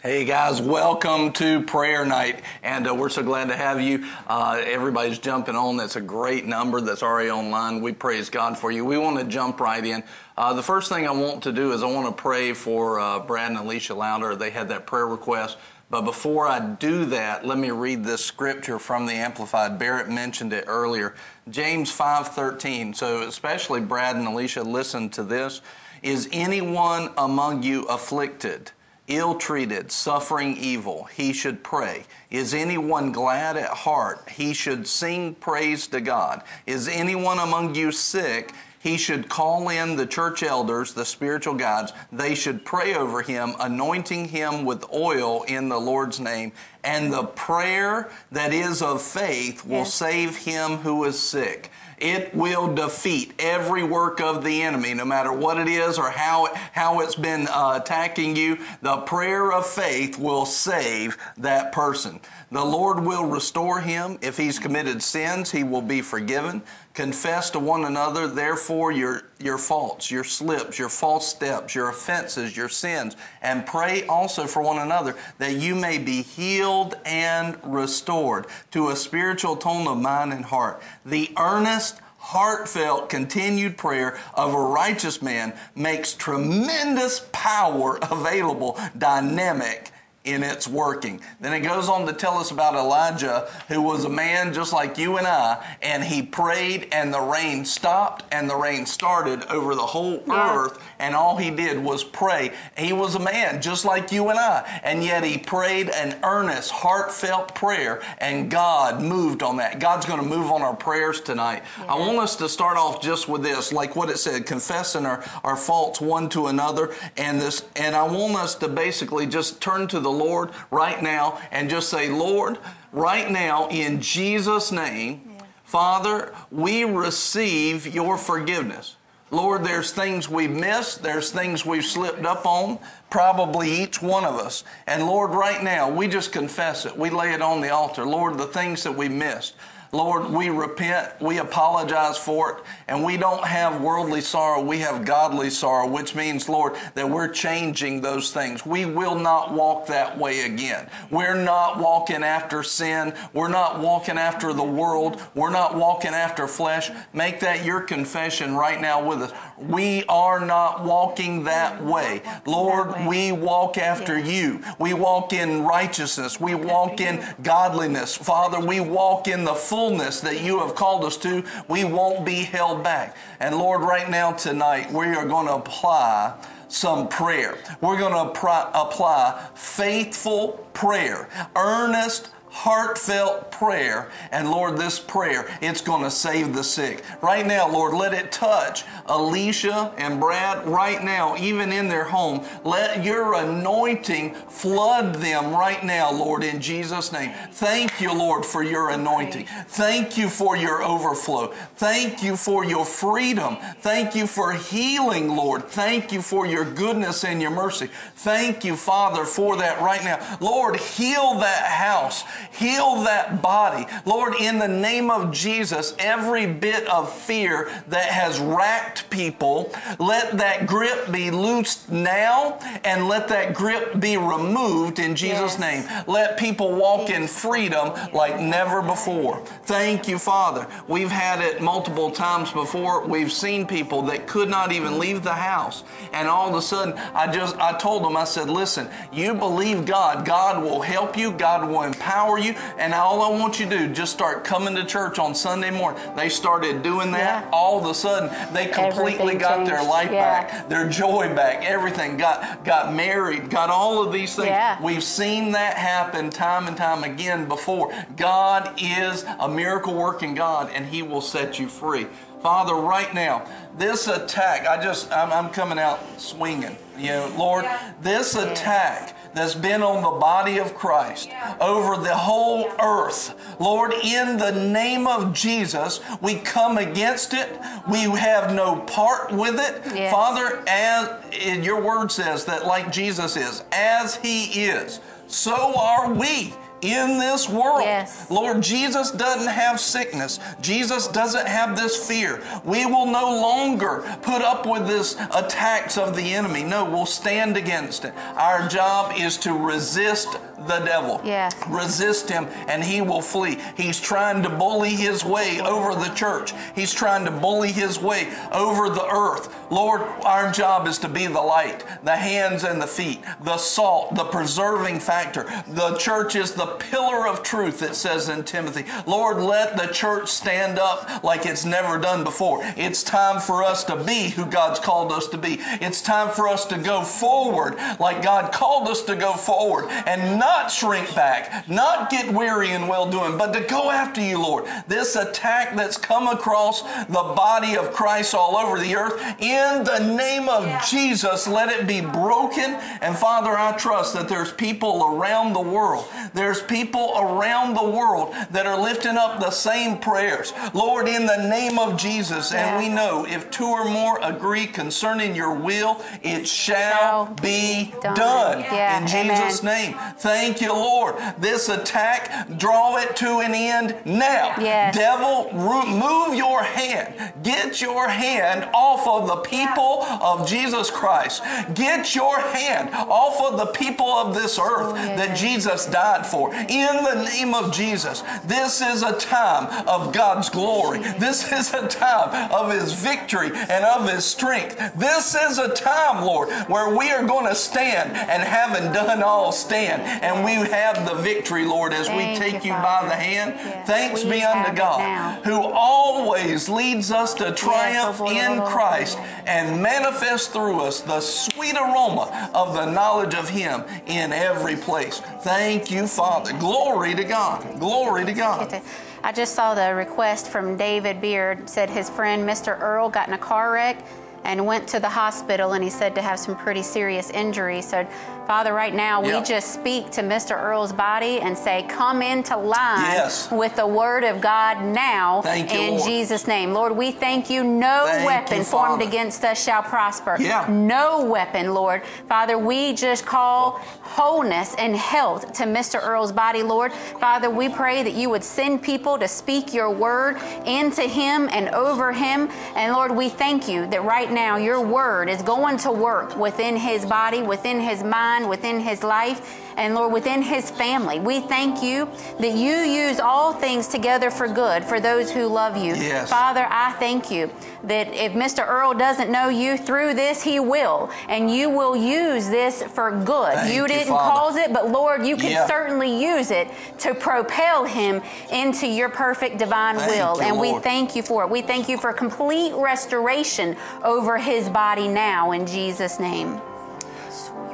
Hey guys, welcome to prayer night, and uh, we're so glad to have you. Uh, everybody's jumping on. That's a great number that's already online. We praise God for you. We want to jump right in. Uh, the first thing I want to do is I want to pray for uh, Brad and Alicia Louder. They had that prayer request. But before I do that, let me read this scripture from the Amplified. Barrett mentioned it earlier. James 5:13. So especially Brad and Alicia, listen to this. Is anyone among you afflicted? Ill treated, suffering evil, he should pray. Is anyone glad at heart? He should sing praise to God. Is anyone among you sick? He should call in the church elders, the spiritual guides. They should pray over him, anointing him with oil in the Lord's name. And the prayer that is of faith will yes. save him who is sick. It will defeat every work of the enemy, no matter what it is or how, how it's been uh, attacking you. The prayer of faith will save that person. The Lord will restore him. If he's committed sins, he will be forgiven. Confess to one another, therefore, your, your faults, your slips, your false steps, your offenses, your sins, and pray also for one another that you may be healed and restored to a spiritual tone of mind and heart. The earnest, heartfelt, continued prayer of a righteous man makes tremendous power available, dynamic, in its working. Then it goes on to tell us about Elijah, who was a man just like you and I, and he prayed, and the rain stopped, and the rain started over the whole yeah. earth, and all he did was pray. He was a man just like you and I, and yet he prayed an earnest, heartfelt prayer, and God moved on that. God's going to move on our prayers tonight. Yeah. I want us to start off just with this, like what it said, confessing our, our faults one to another, and this, and I want us to basically just turn to the Lord right now and just say, Lord, right now, in Jesus' name, yeah. Father, we receive your forgiveness. Lord, there's things we've missed, there's things we've slipped up on, probably each one of us. And Lord, right now, we just confess it. We lay it on the altar. Lord, the things that we missed. Lord, we repent, we apologize for it, and we don't have worldly sorrow, we have godly sorrow, which means, Lord, that we're changing those things. We will not walk that way again. We're not walking after sin, we're not walking after the world, we're not walking after flesh. Make that your confession right now with us. We are not walking that way. Lord, we walk after you. We walk in righteousness, we walk in godliness. Father, we walk in the fullness that you have called us to, we won't be held back. And Lord, right now, tonight, we are going to apply some prayer. We're going to apply faithful prayer, earnest heartfelt prayer. And Lord, this prayer, it's going to save the sick. Right now, Lord, let it touch Alicia and Brad right now, even in their home. Let your anointing flood them right now, Lord, in Jesus' name. Thank you, Lord, for your anointing. Thank you for your overflow. Thank you for your freedom. Thank you for healing, Lord. Thank you for your goodness and your mercy. Thank you, Father, for that right now. Lord, heal that house. Heal that body. Lord, in the name of Jesus, every bit of fear that has racked people, let that grip be loosed now and let that grip be removed in Jesus' yes. name. Let people walk in freedom like never before. Thank you, Father. We've had it multiple times before. We've seen people that could not even leave the house. And all of a sudden, I just, I told them, I said, listen, you believe God. God will help you. God will empower empower you. And all I want you to do, just start coming to church on Sunday morning. They started doing that. Yeah. All of a sudden, they completely everything got changed. their life yeah. back, their joy back, everything. Got got married, got all of these things. Yeah. We've seen that happen time and time again before. God is a miracle working God, and He will set you free. Father, right now, this attack, I just, I'm, I'm coming out swinging. You know, Lord, this attack that's been on the body of Christ over the whole earth. Lord, in the name of Jesus, we come against it. We have no part with it. Yes. Father, as your word says that like Jesus is, as he is, so are we in this world. Yes. Lord, Jesus doesn't have sickness. Jesus doesn't have this fear. We will no longer put up with this attacks of the enemy. No, we'll stand against it. Our job is to resist the devil. Yes. Resist him and he will flee. He's trying to bully his way over the church. He's trying to bully his way over the earth. Lord, our job is to be the light, the hands and the feet, the salt, the preserving factor. The church is the pillar of truth, it says in Timothy. Lord, let the church stand up like it's never done before. It's time for us to be who God's called us to be. It's time for us to go forward like God called us to go forward and not shrink back, not get weary in well doing, but to go after you, Lord. This attack that's come across the body of Christ all over the earth, in the name of Jesus, let it be broken. And Father, I trust that there's people around the world. There's people around the world that are lifting up the same prayers. Lord, in the name of Jesus, and we know if two or more agree concerning your will, it shall, Shall be done. done. Yeah, in Jesus' amen. name. Thank you, Lord. This attack, draw it to an end now. Yes. Devil, move your hand. Get your hand off of the people of Jesus Christ. Get your hand off of the people of this earth Oh, that. Jesus died for. In the name of Jesus, this is a time of God's glory. This is a time of His victory and of His strength. This is a time, Lord, where we are going to stand and having done all stand. And we have the victory, Lord, as we take you, by the hand. Yes. Thanks We be unto God, who always leads us to triumph Lord, in Christ and manifest through us the sweet aroma of the knowledge of Him in every place. Thank you, Father. Glory to God. Glory to God. I just saw the request from David Beard. Said his friend Mr. Earl got in a car wreck and went to the hospital, and he said to have some pretty serious injuries. So, Father, right now Yeah. we just speak to Mr. Earl's body and say, "Come into line Yes. with the Word of God now." Thank in. Jesus' name, Lord, we thank you. No Thank weapon you, formed against us shall prosper. Yeah. No weapon, Lord. Father, we just call wholeness and health to Mr. Earl's body, Lord. Father, we pray that you would send people to speak your word into him and over him. And Lord, we thank you that right now your word is going to work within his body, within his mind, within his life. And Lord, within his family, we thank you that you use all things together for good for those who love you. Yes. Father, I thank you that if Mr. Earl doesn't know you through this, he will. And you will use this for good. Thank you you, didn't Father. cause it, but Lord, you can Yeah. certainly use it to propel him into your perfect divine Thank will. you, and we thank you for it. We thank you for complete restoration over his body now in Jesus' name.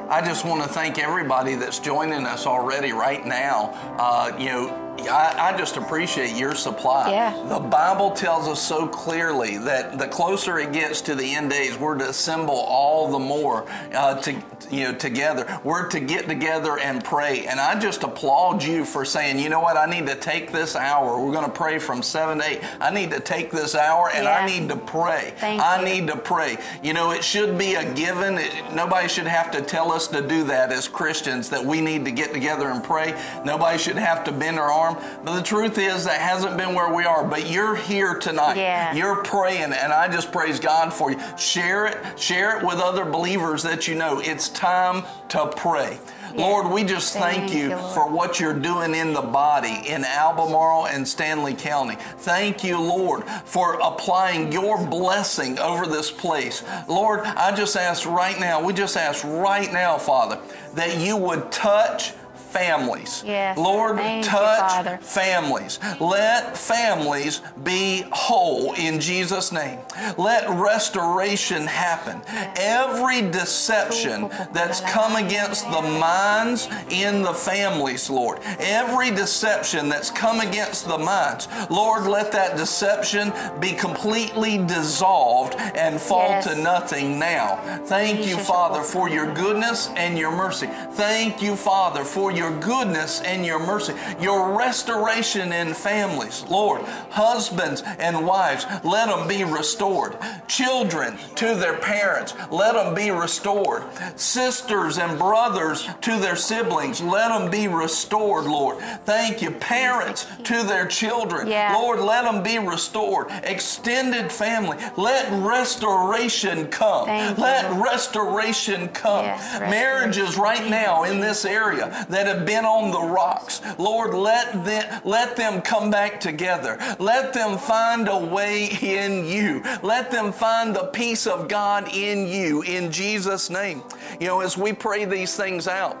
I just want to thank everybody that's joining us already right now. Uh, you know, I, I just appreciate your supply. Yeah. The Bible tells us so clearly that the closer it gets to the end days, we're to assemble all the more uh, to you know together. We're to get together and pray. And I just applaud you for saying, you know what, I need to take this hour. We're going to pray from seven to eight. I need to take this hour and I need to pray. Thank I you. need to pray. You know, it should be a given. It- nobody should have to tell us to do that as Christians, that we need to get together and pray. Nobody should have to bend our arm. But the truth is, that hasn't been where we are. But you're here tonight. Yeah. You're praying, and I just praise God for you. Share it. Share it with other believers that you know. It's time to pray. Lord, we just thank, Thank you you, Lord. for what you're doing in the body in Albemarle and Stanly County. Thank you, Lord, for applying your blessing over this place. Lord, I just ask right now, we just ask right now, Father, that you would touch families. Yes. Lord, Thank touch Father. families. Let families be whole in Jesus' name. Let restoration happen. Every deception that's come against the minds in the families, Lord, every deception that's come against the minds, Lord, let that deception be completely dissolved and fall Yes. to nothing now. Thank you, Father, for your goodness and your mercy. Thank you, Father, for your your goodness and your mercy, your restoration in families. Lord, husbands and wives, let them be restored. Children to their parents, let them be restored. Sisters and brothers to their siblings, let them be restored, Lord. Thank you. Parents to their children, Yeah. Lord, let them be restored. Extended family, let restoration come. Thank let Lord. restoration come. Yes, Marriages right now in this area that have been on the rocks, Lord, let them, let them come back together. Let them find a way in you. Let them find the peace of God in you in Jesus' name. You know, as we pray these things out,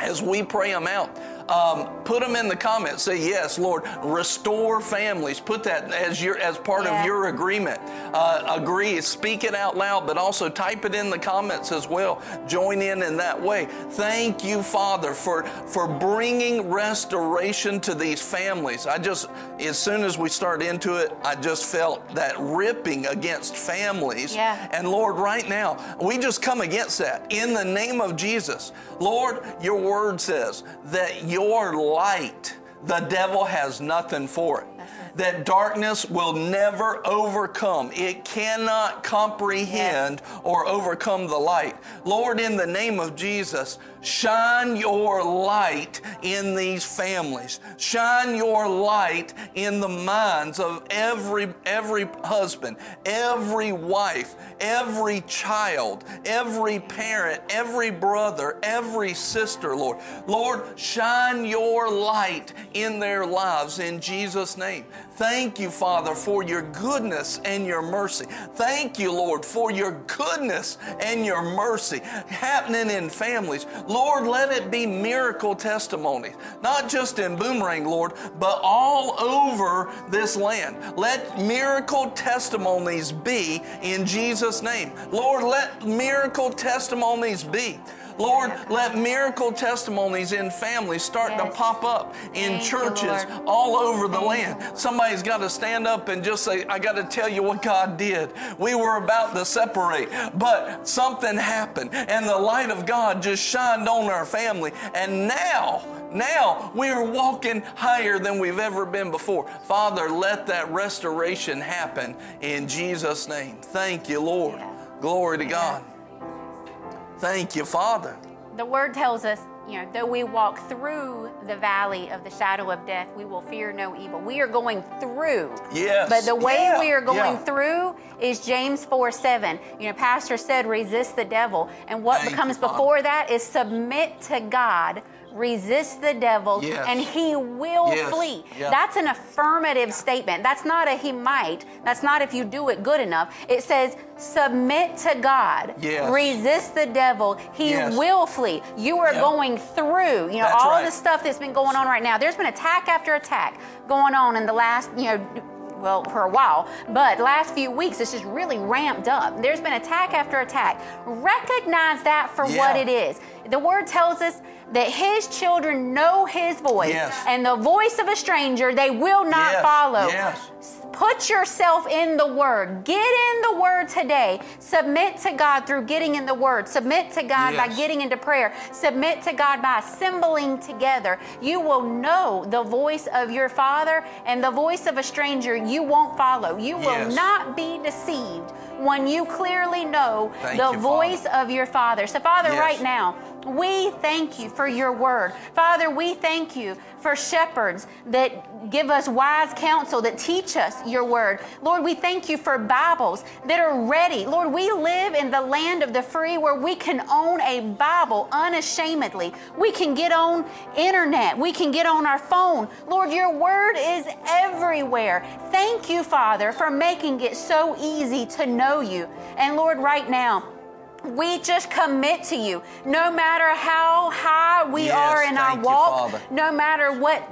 as we pray them out, um, put them in the comments. Say yes, Lord. Restore families. Put that as your as part Yeah. of your agreement. Uh, agree. Speak it out loud, but also type it in the comments as well. Join in in that way. Thank you, Father, for for bringing restoration to these families. I just as soon as we start into it, I just felt that ripping against families. Yeah. And Lord, right now, we just come against that in the name of Jesus. Lord, your word says that your light, the devil has nothing for it. That darkness will never overcome. It cannot comprehend or overcome the light. Lord, in the name of Jesus, shine your light in these families. Shine your light in the minds of every every husband, every wife, every child, every parent, every brother, every sister, Lord. Lord, shine your light in their lives in Jesus name. Thank you, Father, for your goodness and your mercy. Thank you, Lord, for your goodness and your mercy happening in families. Lord, let it be miracle testimonies, not just in Boomerang, Lord, but all over this land. Let miracle testimonies be in Jesus' name. Lord, let miracle testimonies be. Lord, let miracle testimonies in families start to pop up in Thank churches Lord. all over the Thank land. you. Somebody's got to stand up and just say, I got to tell you what God did. We were about to separate, but something happened, and the light of God just shined on our family. And now, now we are walking higher than we've ever been before. Father, let that restoration happen in Jesus' name. Thank you, Lord. Glory to God. Thank you, Father. The word tells us, you know, though we walk through the valley of the shadow of death, we will fear no evil. We are going through. Yes. But the way Yeah. we are going Yeah. through is James 4 7. You know, Pastor said, resist the devil. And what Thank becomes Father. before that is submit to God, resist the devil, Yes. and he will Yes. flee. Yeah. That's an affirmative statement. That's not a he might. That's not if you do it good enough. It says, submit to God, Yes. resist the devil, he will flee. You are Yeah. going through, you know, That's all right. the stuff that's been going on right now. There's been attack after attack going on in the last, you know, well, for a while, but last few weeks it's just really ramped up. There's been attack after attack. Recognize that for Yeah. what it is. The word tells us that his children know his voice, Yes. and the voice of a stranger they will not Yes. follow. Yes. Put yourself in the Word. Get in the Word today. Submit to God through getting in the Word. Submit to God by getting into prayer. Submit to God by assembling together. You will know the voice of your Father and the voice of a stranger you won't follow. You will not be deceived when you clearly know Thank the you, voice Father. of your Father. So, Father, right now, we thank you for your word. Father, we thank you for shepherds that give us wise counsel, that teach us your word. Lord, we thank you for Bibles that are ready. Lord, we live in the land of the free where we can own a Bible unashamedly. We can get on internet. We can get on our phone. Lord, your word is everywhere. Thank you, Father, for making it so easy to know you. And Lord, right now, we just commit to you. No matter how high we Yes, are in our thank you, walk, no matter what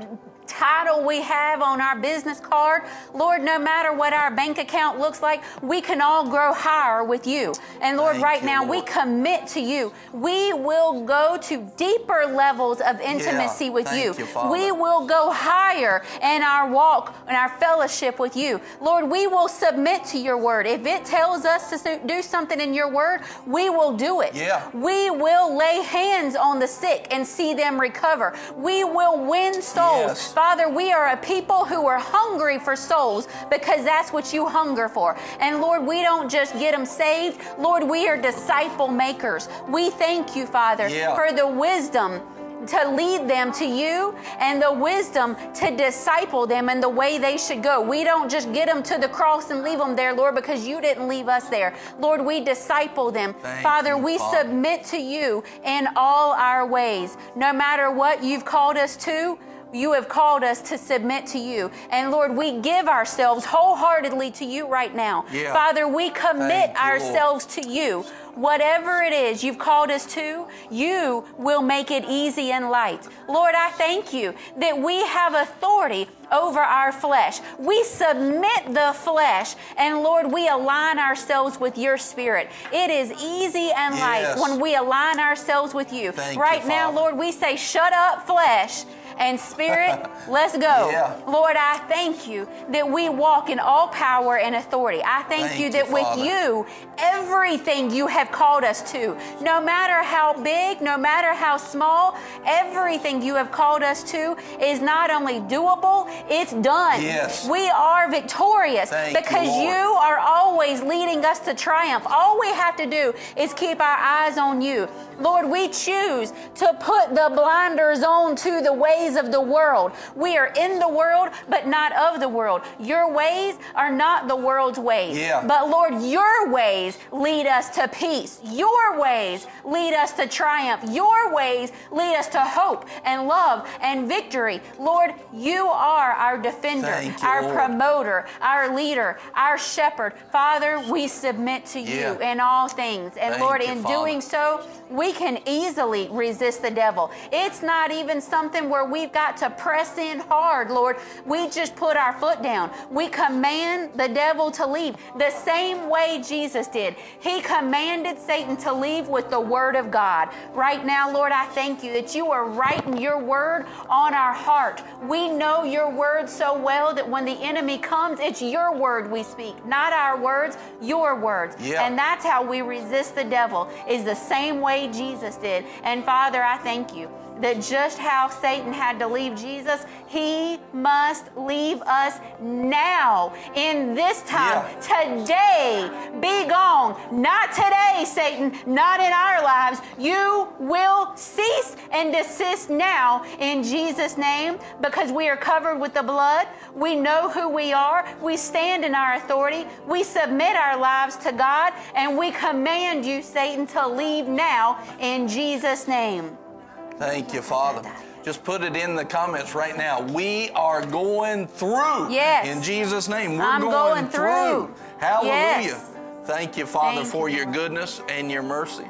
title we have on our business card. Lord, no matter what our bank account looks like, we can all grow higher with you. And Lord, Thank right you, now we commit to you. We will go to deeper levels of intimacy with Thank you. you, we will go higher in our walk and our fellowship with you. Lord, we will submit to your word. If it tells us to do something in your word, we will do it. Yeah. We will lay hands on the sick and see them recover. We will win souls. Yes. Father, we are a people who are hungry for souls because that's what you hunger for. And Lord, we don't just get them saved. Lord, we are disciple makers. We thank you, Father, Yeah. for the wisdom to lead them to you and the wisdom to disciple them in the way they should go. We don't just get them to the cross and leave them there, Lord, because you didn't leave us there. Lord, we disciple them. Thank Father, you, we Father. submit to you in all our ways. No matter what you've called us to, you have called us to submit to you. And Lord, we give ourselves wholeheartedly to you right now. Yeah. Father, we commit Thank you, Lord. ourselves to you. Whatever it is you've called us to, you will make it easy and light. Lord, I thank you that we have authority over our flesh. We submit the flesh, and Lord, we align ourselves with your spirit. It is easy and light Yes. when we align ourselves with you. Thank you, right now, Father. Lord, we say, shut up, flesh. And spirit, let's go. Yeah. Lord, I thank you that we walk in all power and authority. I thank, Thank you you, that with Father. you, everything you have called us to, no matter how big, no matter how small, everything you have called us to is not only doable, it's done. Yes. We are victorious Thank because Lord. you are always leading us to triumph. All we have to do is keep our eyes on you. Lord, we choose to put the blinders on to the ways of the world. We are in the world, but not of the world. Your ways are not the world's ways. Yeah. But Lord, your ways lead us to peace. Your ways lead us to triumph. Your ways lead us to hope and love and victory. Lord, you are our defender, you, our Lord. promoter, our leader, our shepherd. Father, we submit to you in all things. And Thank Lord, you, in Father. doing so, we can easily resist the devil. It's not even something where we've got to press in hard, Lord. We just put our foot down. We command the devil to leave the same way Jesus did. He commanded Satan to leave with the word of God. Right now, Lord, I thank you that you are writing your word on our heart. We know your word so well that when the enemy comes, it's your word we speak, not our words, your words. Yeah. And that's how we resist the devil, is the same way Jesus did. And Father, I thank you that just how Satan had to leave Jesus, he must leave us now in this time. Today, be gone. Not today, Satan, not in our lives. You will cease and desist now in Jesus' name because we are covered with the blood. We know who we are. We stand in our authority. We submit our lives to God and we command you, Satan, to leave now in Jesus' name. Thank you, Father. Just put it in the comments right now. We are going through. Yes. In Jesus' name, we're I'm going, going through. Hallelujah. Yes. Thank you, Father, Thank for you, your goodness and your mercy.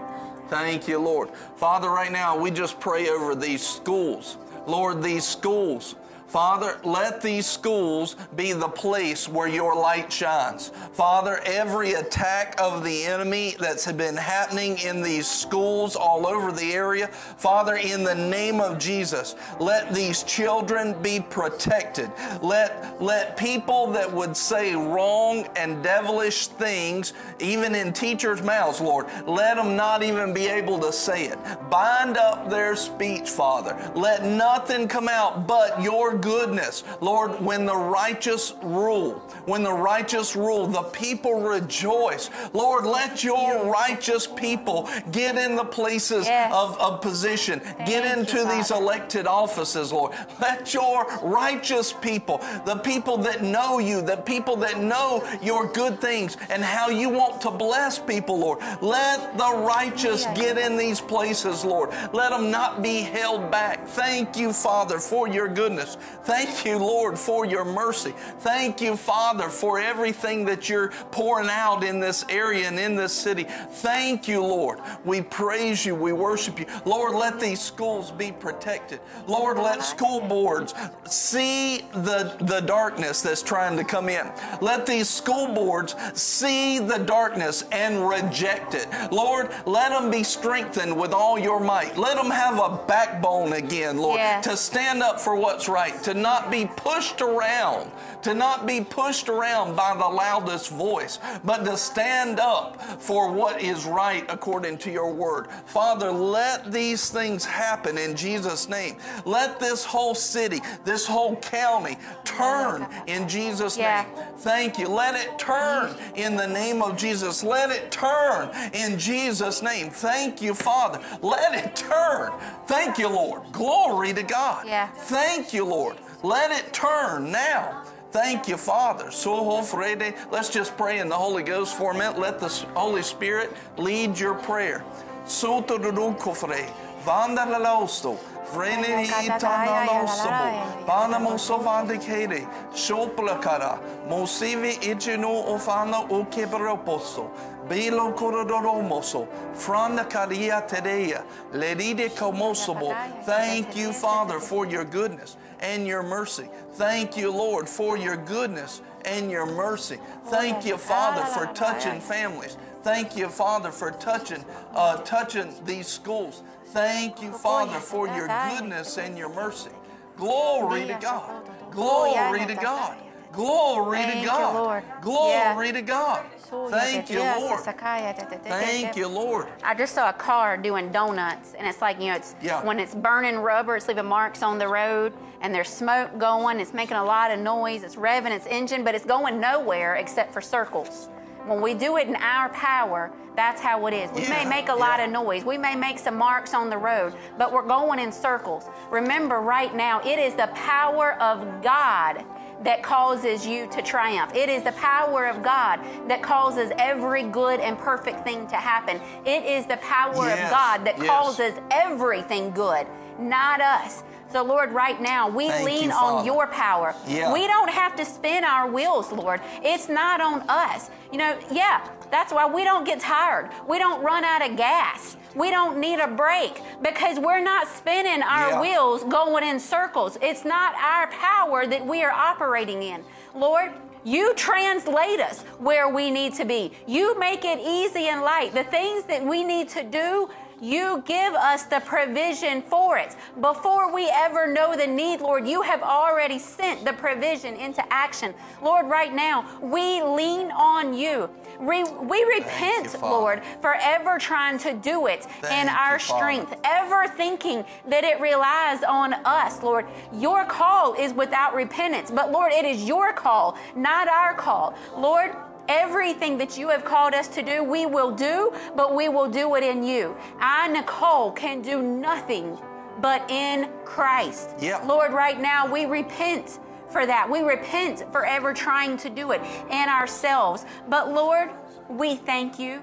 Thank you, Lord. Father, right now, we just pray over these schools. Lord, these schools. Father, let these schools be the place where your light shines. Father, every attack of the enemy that's been happening in these schools all over the area, Father, in the name of Jesus, let these children be protected. Let, let people that would say wrong and devilish things, even in teachers' mouths, Lord, let them not even be able to say it. Bind up their speech, Father. Let nothing come out but your goodness. Lord, when the righteous rule, when the righteous rule, the people rejoice. Lord, let your righteous people get in the places Yes. of, of position, get into you, these elected offices, Lord. Let your righteous people, the people that know you, the people that know your good things and how you want to bless people, Lord, let the righteous get in these places, Lord. Let them not be held back. Thank you, Father, for your goodness. Thank you, Lord, for your mercy. Thank you, Father, for everything that you're pouring out in this area and in this city. Thank you, Lord. We praise you. We worship you. Lord, let these schools be protected. Lord, let school boards see the, the darkness that's trying to come in. Let these school boards see the darkness and reject it. Lord, let them be strengthened with all your might. Let them have a backbone again, Lord, Yes. to stand up for what's right, to not be pushed around, to not be pushed around by the loudest voice, but to stand up for what is right according to your word. Father, let these things happen in Jesus' name. Let this whole city, this whole county turn in Jesus' Yeah. name. Thank you. Let it turn in the name of Jesus. Let it turn in Jesus' name. Thank you, Father. Let it turn. Thank you, Lord. Glory to God. Yeah. Thank you, Lord. Let it turn now. Thank you, Father. Soho Frede. Let's just pray in the Holy Ghost for a minute. Let the Holy Spirit lead your prayer. Soto Kofre. Vanda Lalosto. Vreni Itanalosobo. Banamo Sovandikede. Shoplakara. Mosivi Ichino Ofana Okeberoposo. Bilo Korodoromoso. Franda Karia Tedeya. Leride Komosobo. Thank you, Father, for your goodness and your mercy. Thank you, Lord, for your goodness and your mercy. Thank you, Father, for touching families. Thank you, Father, for touching, uh, touching these schools. Thank you, Father, for your goodness and your mercy. Glory to God. Glory to God. Glory to Thank you, God. Lord. Glory to God. Oh, Thank you, Lord. Thank you, Lord. I just saw a car doing donuts, and it's like, you know, it's Yeah. when it's burning rubber, it's leaving marks on the road, and there's smoke going, it's making a lot of noise, it's revving its engine, but it's going nowhere except for circles. When we do it in our power, that's how it is. We may make a lot of noise, we may make some marks on the road, but we're going in circles. Remember, right now, it is the power of God that causes you to triumph. It is the power of God that causes every good and perfect thing to happen. It is the power Yes, of God that yes. causes everything good, not us. So, Lord, right now, we Thank lean you, on your power. Yeah. We don't have to spin our wheels, Lord. It's not on us. You know, yeah, that's why we don't get tired. We don't run out of gas. We don't need a break because we're not spinning our Yeah. wheels going in circles. It's not our power that we are operating in. Lord, you translate us where we need to be. You make it easy and light. The things that we need to do, you give us the provision for it. Before we ever know the need, Lord, you have already sent the provision into action. Lord, right now, we lean on you. We, we repent, you, Lord, for ever trying to do it in our you, strength, ever thinking that it relies on us, Lord. Your call is without repentance, but Lord, it is your call, not our call. Lord, everything that you have called us to do, we will do, but we will do it in you. I, Nicole, can do nothing but in Christ. Lord, right now we repent for that. We repent for ever trying to do it in ourselves. But Lord, we thank you.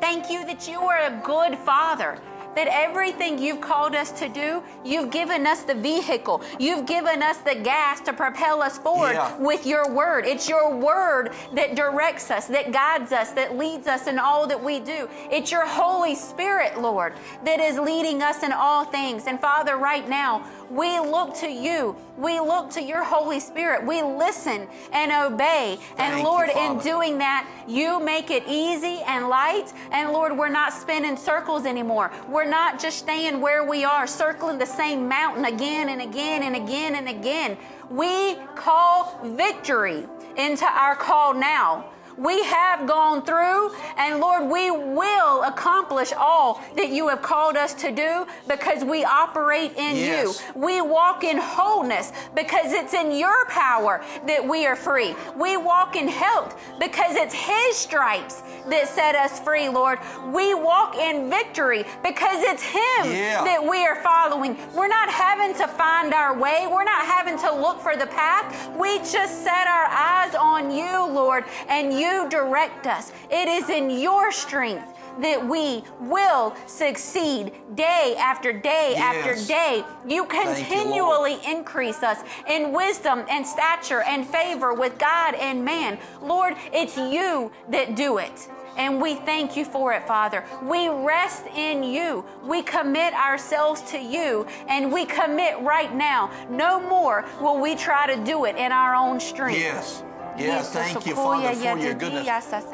Thank you that you are a good father. That everything you've called us to do, you've given us the vehicle. You've given us the gas to propel us forward Yeah. with your word. It's your word that directs us, that guides us, that leads us in all that we do. It's your Holy Spirit, Lord, that is leading us in all things. And Father, right now, we look to you. We look to your Holy Spirit. We listen and obey. Thank and you, Lord, in doing that, you make it easy and light. And Lord, we're not spinning circles anymore. We're not just staying where we are, circling the same mountain again and again and again and again. We call victory into our call now. We have gone through, and Lord, we will accomplish all that you have called us to do because we operate in Yes. you. We walk in wholeness because it's in your power that we are free. We walk in health because it's His stripes that set us free, Lord. We walk in victory because it's Him Yeah. that we are following. We're not having to find our way, we're not having to look for the path. We just set our eyes on you, Lord, and you direct us. It is in your strength that we will succeed day after day after day. You you, continually increase us in wisdom and stature and favor with God and man. Lord, it's you that do it. And we thank you for it, Father. We rest in you. We commit ourselves to you. And we commit right now. No more will we try to do it in our own strength. Yes. Yeah, Yes, thank you, Father, for your goodness.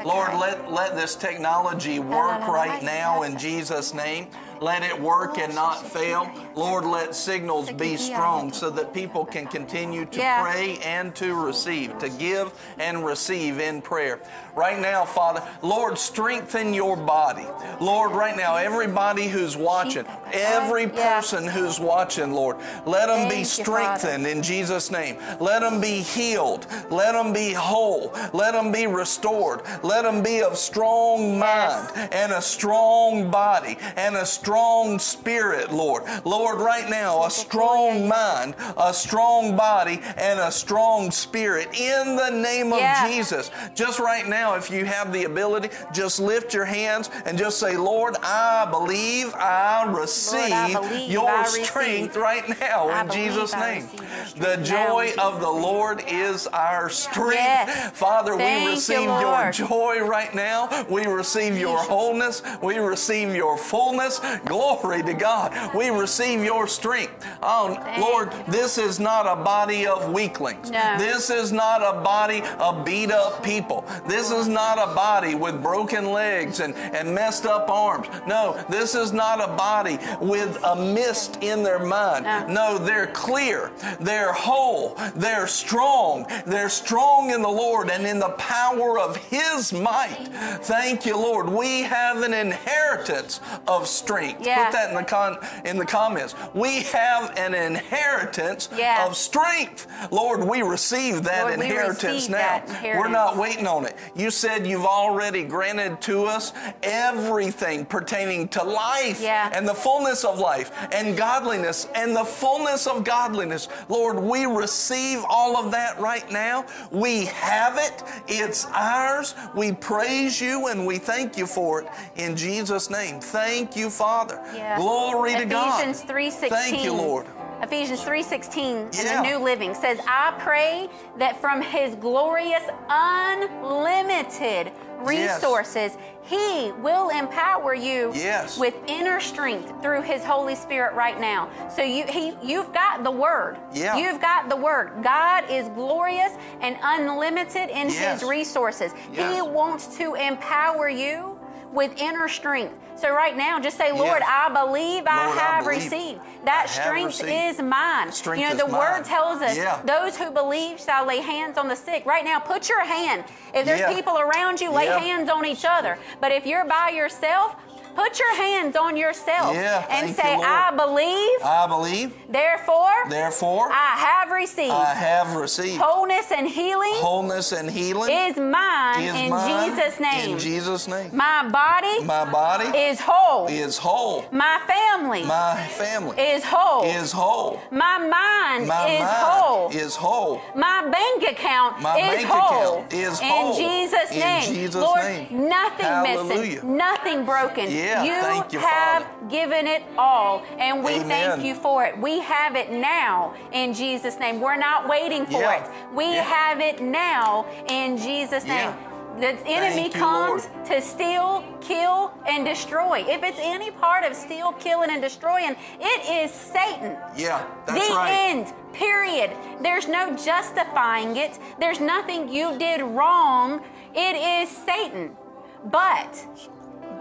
Lord, let, let this technology work right now in. Jesus' name. Let it work and not fail. Lord, let signals be strong so that people can continue to Yeah. pray and to receive, to give and receive in prayer. Right now, Father, Lord, strengthen your body. Lord, right now, everybody who's watching, every person who's watching, Lord, let them be Thank you, Father. strengthened in Jesus' name. Let them be healed. Let them be whole. Let them be restored. Let them be of strong mind and a strong body and a strong spirit, Lord. Lord, right now, a strong mind, a strong body, and a strong spirit in the name of Yeah. Jesus. Just right now, if you have the ability, just lift your hands and just say, Lord, I believe I receive believe your I receive. strength right now I in Jesus' name. receive your strength The joy of the Lord is our strength. Yes. Father, Thank we you, receive your joy right now. We receive your wholeness. We receive your fullness. Glory to God. We receive your strength. Oh, Thank Lord, this is not a body of weaklings. No. This is not a body of beat up people. This is not a body with broken legs and, and messed up arms. No, this is not a body with a mist in their mind. No. No, they're clear. They're whole. They're strong. They're strong in the Lord and in the power of His might. Thank you, Lord. We have an inheritance of strength. Yeah. Put that in the con- in the comments. We have an inheritance Yeah. of strength. Lord, we receive that Lord, we inheritance receive now. that We're not waiting on it. You said you've already granted to us everything pertaining to life Yeah. and the fullness of life and godliness and the fullness of godliness. Lord, we receive all of that right now. We have it. It's ours. We praise you and we thank you for it in Jesus' name. Thank you, Father. Yeah. Glory to God. Ephesians 3:16. Thank you, Lord. Ephesians 3:16 in Yeah. the New Living says, "I pray that from his glorious unlimited resources he will empower you Yes. with inner strength through his Holy Spirit right now." So you he you've got the word. Yeah. You've got the word. God is glorious and unlimited in Yes. his resources. Yes. He wants to empower you with inner strength. So right now just say, "Lord, Yes. I believe I Lord, I have believe. received. That strength received. is mine. Strength you know, the mine. word tells us Yeah. those who believe shall lay hands on the sick. Right now, put your hand. If there's Yeah. people around you, lay Yeah. hands on each other. But if you're by yourself, put your hands on yourself Yeah, and thank you, say, I believe, I believe, therefore, therefore, I have received. I have received Wholeness and healing wholeness and healing is mine is in mine Jesus' name. In Jesus' name. My body My body is whole. is whole. My family My family is whole. is whole. My mind My is mind whole. is whole. My bank account My is bank whole. account is whole. In. Jesus' name. In. Jesus' Lord, name. nothing Hallelujah. missing, nothing broken. Yeah, you thank you, have Father. given it all, and we Amen. thank you for it. We have it now in Jesus' name. We're not waiting for Yeah. it. We Yeah. have it now in Jesus' name. The enemy you, comes Lord. to steal, kill, and destroy. If it's any part of steal, killing, and destroying, it is Satan. Yeah, that's the right. end. Period. There's no justifying it. There's nothing you did wrong. It is Satan. But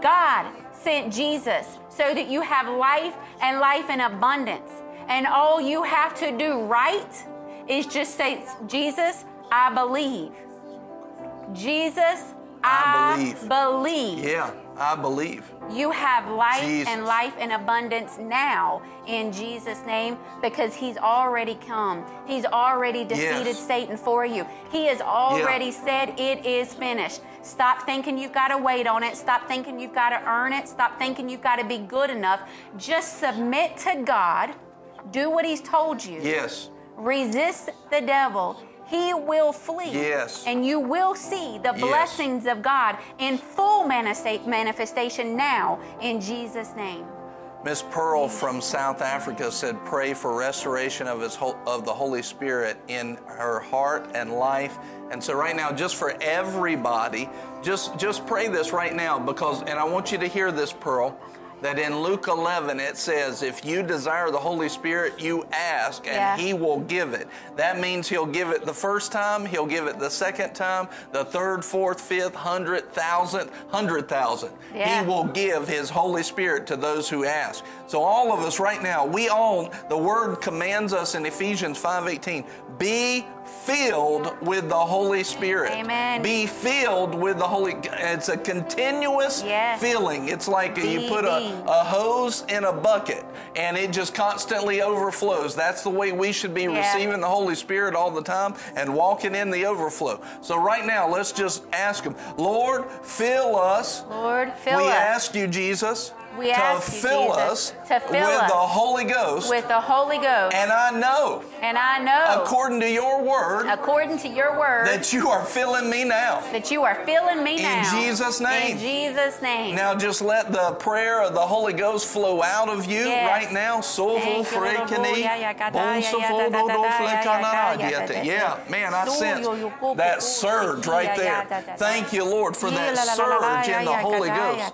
God sent Jesus so that you have life and life in abundance. And all you have to do right is just say, Jesus, I believe. Jesus, I I, believe. believe. Yeah, I believe. You have life Jesus. and life in abundance now in Jesus' name because He's already come. He's already defeated Yes. Satan for you. He has already said it is finished. Stop thinking you've got to wait on it. Stop thinking you've got to earn it. Stop thinking you've got to be good enough. Just submit to God. Do what He's told you. Yes. Resist the devil. he will flee. Yes. And you will see the Yes. blessings of God in full manifestation now in Jesus' name. Miss Pearl from South Africa said, "Pray for restoration of his of the Holy Spirit in her heart and life." And so, right now, just for everybody, just just pray this right now because, and I want you to hear this, Pearl. That in Luke 11 it says, if you desire the Holy Spirit, you ask and Yeah. He will give it. That means He'll give it the first time, He'll give it the second time, the third, fourth, fifth, hundred, thousandth, hundred thousand. Yeah. He will give His Holy Spirit to those who ask. So all of us right now, we all, the Word commands us in Ephesians 5.18, be filled with the Holy Spirit. Amen. Be filled with the Holy, it's a continuous Yes. filling. It's like you put a, a hose in a bucket and it just constantly overflows. That's the way we should be Yeah. receiving the Holy Spirit all the time and walking in the overflow. So right now, let's just ask Him, Lord, fill us. Lord, fill we us We ask you, Jesus, We to you, fill Jesus, us to fill with us the Holy Ghost. with the Holy Ghost. and I know, and I know, according to your word, according to your word, that you are filling me now. that you are filling me In now. In Jesus' name. In Jesus' name. Now just let the prayer of the Holy Ghost flow out of you Yes. right now. Sovo Thank you, Lord. frekeni, Yeah, yeah, gada, bon yeah, yeah, sofo da, da, do da, do da, yeah, yeah, flekanara yeah, yeah, diete. da, da, Yeah, da. man, I sense yo, yo, po, po, that surge right there. Thank you, Lord, for that surge in the Holy Ghost.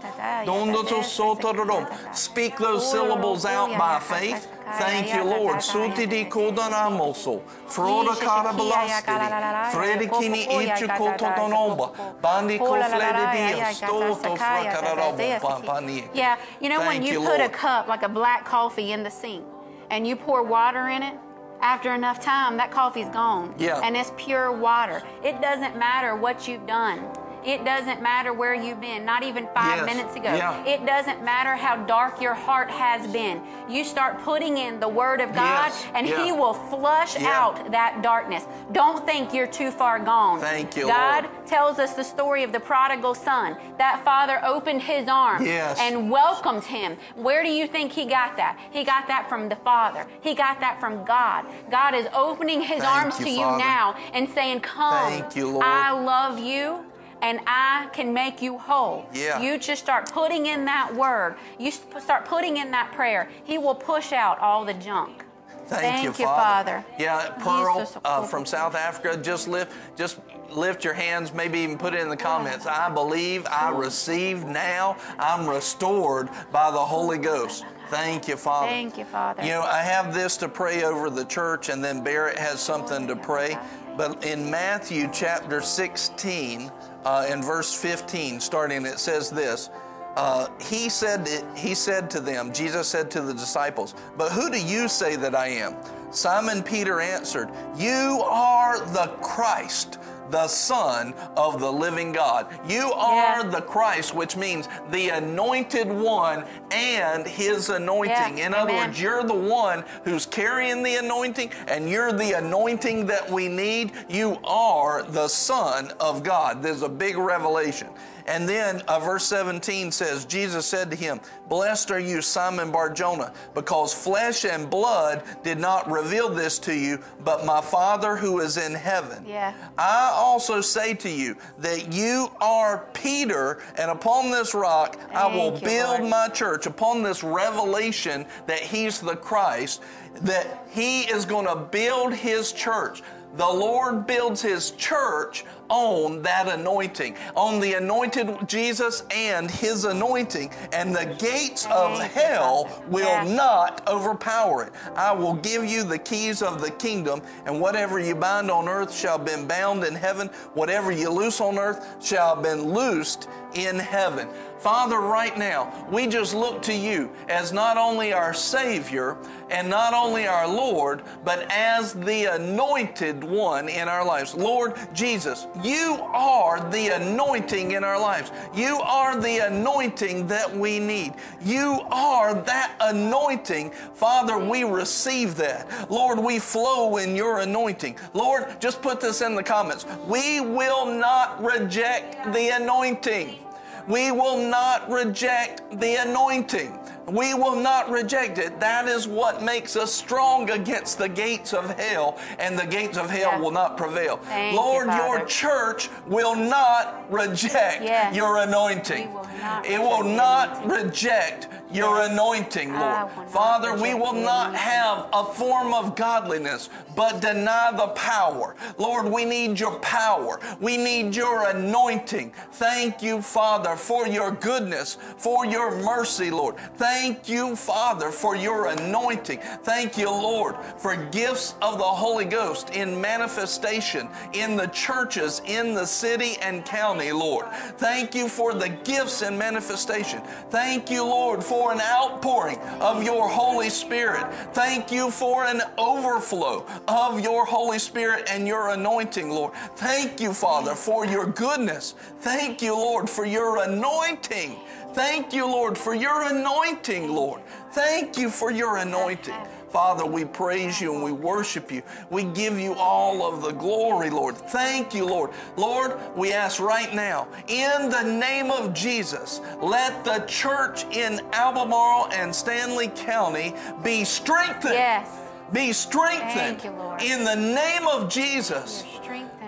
Speak those syllables out by faith. Thank you, Lord. da, da, Suti yeah, di da, da. kodanamoso. Froda kara shikia, ya, kala, la, la, la, belastiri. ya, Fredi po, po, kini po, ya, ichu kototonomba. Bandi Oh, la, la, la, kofledi la, ya, dia. Stoto sakaya, da, da, frakarabo da, da, pampani. Yeah, you know when you, you, put a cup like a black coffee in the sink and you pour water in it, after enough time, that coffee's gone. Yeah. And it's pure water. It doesn't matter what you've done. It doesn't matter where you've been, not even five Yes. minutes ago. Yeah. It doesn't matter how dark your heart has been. You start putting in the Word of God, Yes. and Yeah. He will flush Yeah. out that darkness. Don't think you're too far gone. Thank you, God Lord. tells us the story of the prodigal son. That father opened his arms Yes. and welcomed him. Where do you think he got that? He got that from the Father. He got that from God. God is opening his Thank arms you, to you now and saying, Come, Thank you, Lord. I love you. And I can make you whole. Yeah. You just start putting in that word. You start putting in that prayer. He will push out all the junk. Thank, Thank you, you, Father. Father. Yeah, Pearl uh, from South Africa. Just lift, just lift your hands. Maybe even put it in the comments. I believe. I receive now. I'm restored by the Holy Ghost. Thank you, Father. Thank you, Father. You know, I have this to pray over the church, and then Barrett has something to pray. But in Matthew chapter 16, uh, in verse 15, starting, it says this. Uh, he said he said to them jesus said to the disciples but who do you say that i am simon peter answered you are the christ the son of the living god. You are Yeah. the christ which means the anointed one and his anointing. Yeah, in other words you're the one who's carrying the anointing and you're the anointing that we need. You are the son of god. There's a big revelation and then uh, verse 17 says, Jesus said to him, Blessed are you, Simon Barjona, because flesh and blood did not reveal this to you, but my Father who is in heaven. Yeah. I also say to you that you are Peter, and upon this rock I will build Lord. my church, upon this revelation that he's the Christ, that he is going to build his church. The Lord builds his church on that anointing, on the anointed Jesus and his anointing, and the gates of hell will not overpower it. I will give you the keys of the kingdom, and whatever you bind on earth shall be bound in heaven, whatever you loose on earth shall been loosed in heaven. Father, right now, we just look to you as not only our Savior and not only our Lord, but as the anointed one in our lives. Lord Jesus, you are the anointing in our lives. You are the anointing that we need. You are that anointing. Father, we receive that. Lord, we flow in your anointing. Lord, just put this in the comments. We will not reject the anointing. We will not reject the anointing. We will not reject it. That is what makes us strong against the gates of hell, and the gates of hell Yeah. will not prevail. Thank you, Lord, your church will not reject Yes. your anointing. Will not it will not reject your anointing, Lord. Father, we will not have a form of godliness, but deny the power. Lord, we need your power. We need your anointing. Thank you, Father, for your goodness, for your mercy, Lord. Thank you, Father, for your anointing. Thank you, Lord, for gifts of the Holy Ghost in manifestation in the churches in the city and county, Lord. Thank you for the gifts and manifestation. Thank you, Lord, for an outpouring of your Holy Spirit. Thank you for an overflow of your Holy Spirit and your anointing, Lord. Thank you, Father, for your goodness. Thank you, Lord, for your anointing. Thank you, Lord, for your anointing, Lord. Thank you for your anointing. Father, we praise you and we worship you. We give you all of the glory, Lord. Thank you, Lord. Lord, we ask right now, in the name of Jesus, let the church in Albemarle and Stanly County be strengthened. Yes. Be strengthened. Thank you, Lord. In the name of Jesus.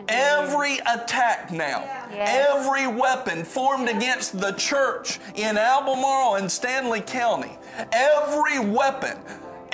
Every attack now, Yes. every weapon formed against the church in Albemarle and Stanly County, every weapon,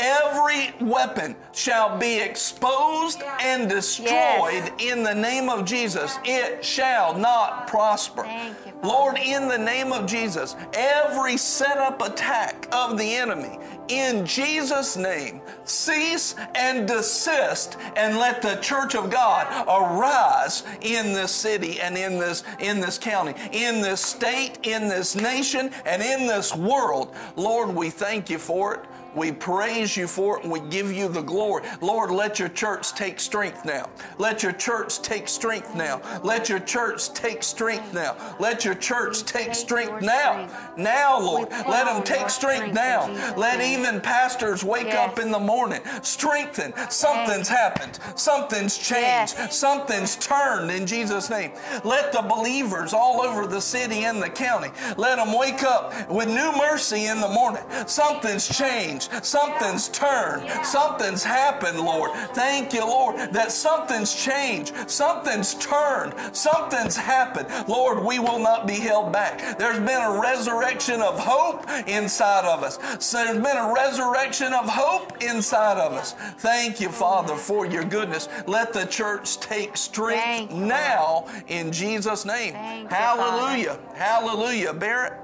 every weapon shall be exposed and destroyed Yes. in the name of Jesus. It shall not prosper. You, Lord, in the name of Jesus, every set up attack of the enemy, in Jesus' name, cease and desist and let the church of God arise in this city and in this in this county, in this state, in this nation, and in this world. Lord, we thank you for it. We praise you for it and we give you the glory. Lord, let your church take strength now. Let your church take strength now. Let your church take strength now. Let your church take strength now. Now, Lord. Let them take strength strength now. Let even pastors wake up in the morning. Strengthen. Something's happened. Something's changed. Something's turned in Jesus' name. Let the believers all over the city and the county, let them wake up with new mercy in the morning. Something's changed. Something's turned. Something's happened, Lord. Thank you, Lord, that something's changed. Something's turned. Something's happened. Lord, we will not be held back. There's been a resurrection of hope inside of us. So there's been a resurrection of hope inside of us. Thank you, Father, for your goodness. Let the church take strength Thank you, now in Jesus' name. Thank you, Hallelujah. Hallelujah. Barrett.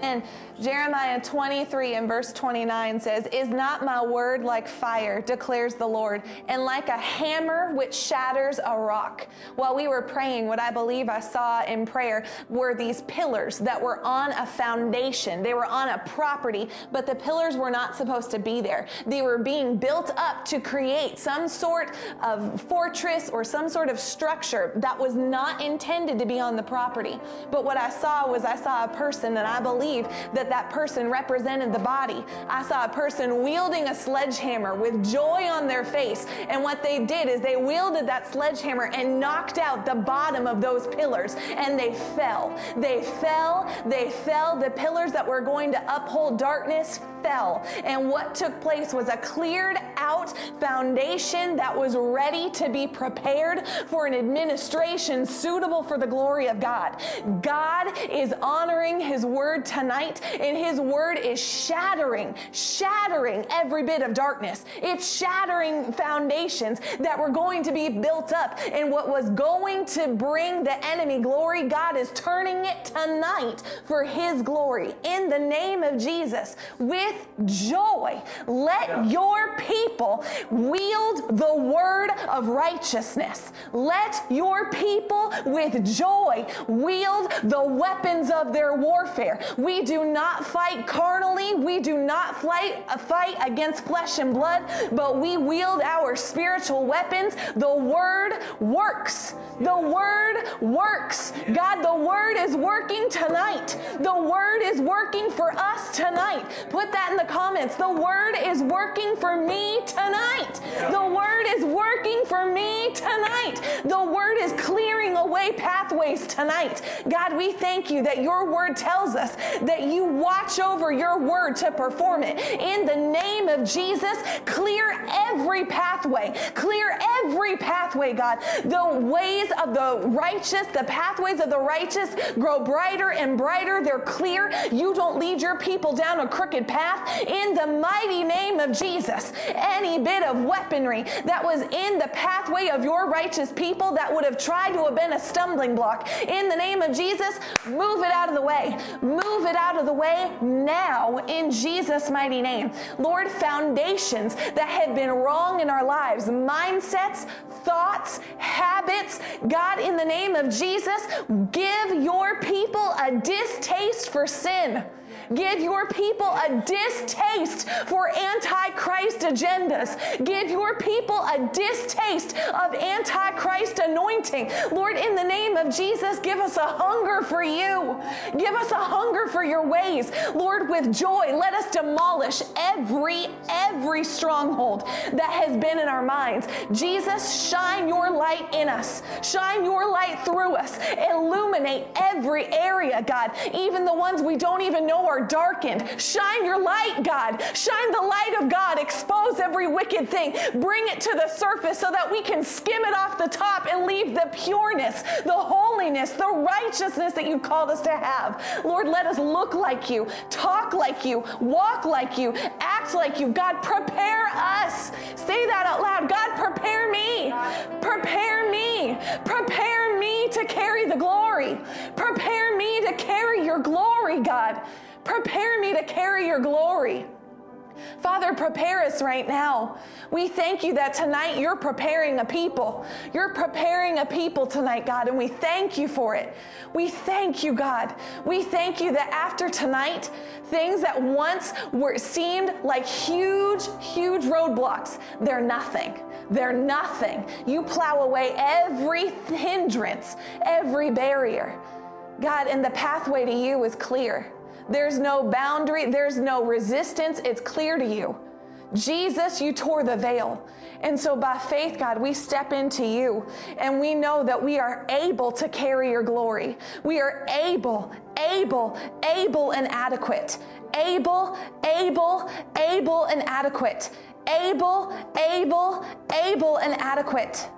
And Jeremiah 23 and verse 29 says, Is not my word like fire, declares the Lord, and like a hammer which shatters a rock? While we were praying, what I believe I saw in prayer were these pillars that were on a foundation. They were on a property, but the pillars were not supposed to be there. They were being built up to create some sort of fortress or some sort of structure that was not intended to be on the property. But what I saw was I saw a person, and I believe that that person represented the body. I saw a person wielding a sledgehammer with joy on their face. And what they did is they wielded that sledgehammer and knocked out the bottom of those pillars, and they fell. They fell. They fell. The pillars that were going to uphold darkness fell. And what took place was a cleared out foundation that was ready to be prepared for an administration suitable for the glory of God. God is honoring his word tonight, and his word is shattering, shattering every bit of darkness. It's shattering foundations that were going to be built up. And what was going to bring the enemy glory, God is turning it tonight for his glory. In the name of Jesus, with joy, let your people wield the word of righteousness. Let your people with joy wield the weapons of their warfare. We do not fight carnally. We do not fight, a uh, fight against flesh and blood, but we wield our spiritual weapons. The word works. The word works. God, the word is working tonight. The word is working for us tonight. Put that in the comments. The word is working for me tonight. The word is working for me tonight. The word is clearing away pathways tonight. God, we thank you that your word tells us that you watch over your word to perform it. In the name of Jesus, clear every pathway. Clear every pathway, God. The ways of the righteous, the pathways of the righteous grow brighter and brighter. They're clear. You don't lead your people down a crooked path. In the mighty name of Jesus, any bit of weaponry that was in the pathway of your righteous people that would have tried to have been a stumbling block, in the name of Jesus, move it out of the way. Move it out of the way now in Jesus' mighty name. Lord, foundations that have been wrong in our lives, mindsets, thoughts, habits, God, in the name of Jesus, give your people a distaste for sin. Give your people a distaste for antichrist agendas. Give your people a distaste of antichrist anointing. Lord, in the name of Jesus, give us a hunger for you. Give us a hunger for your ways. Lord, with joy, let us demolish every, every stronghold that has been in our minds. Jesus, shine your light in us. Shine your light through us. Illuminate every area, God, even the ones we don't even know are darkened. Shine your light, God. Shine the light of God. Expose every wicked thing. Bring it to the surface so that we can skim it off the top and leave the pureness, the holiness, the righteousness that you've called us to have. Lord, let us look like you, talk like you, walk like you, act like you. God, prepare us. Say that out loud. God, prepare me. Prepare me. Prepare me to carry the glory. Prepare me to carry your glory, God. Prepare me to carry your glory. Father, prepare us right now. We thank you that tonight you're preparing a people. You're preparing a people tonight, God, and we thank you for it. We thank you, God. We thank you that after tonight, things that once were seemed like huge, huge roadblocks, they're nothing. They're nothing. You plow away every hindrance, every barrier. God, and the pathway to you is clear. There's no boundary, there's no resistance. It's clear to you. Jesus, you tore the veil. And so by faith, God, we step into you and we know that we are able to carry your glory. We are able, able, able and adequate. Able, able, able and adequate. Able, able, able and adequate.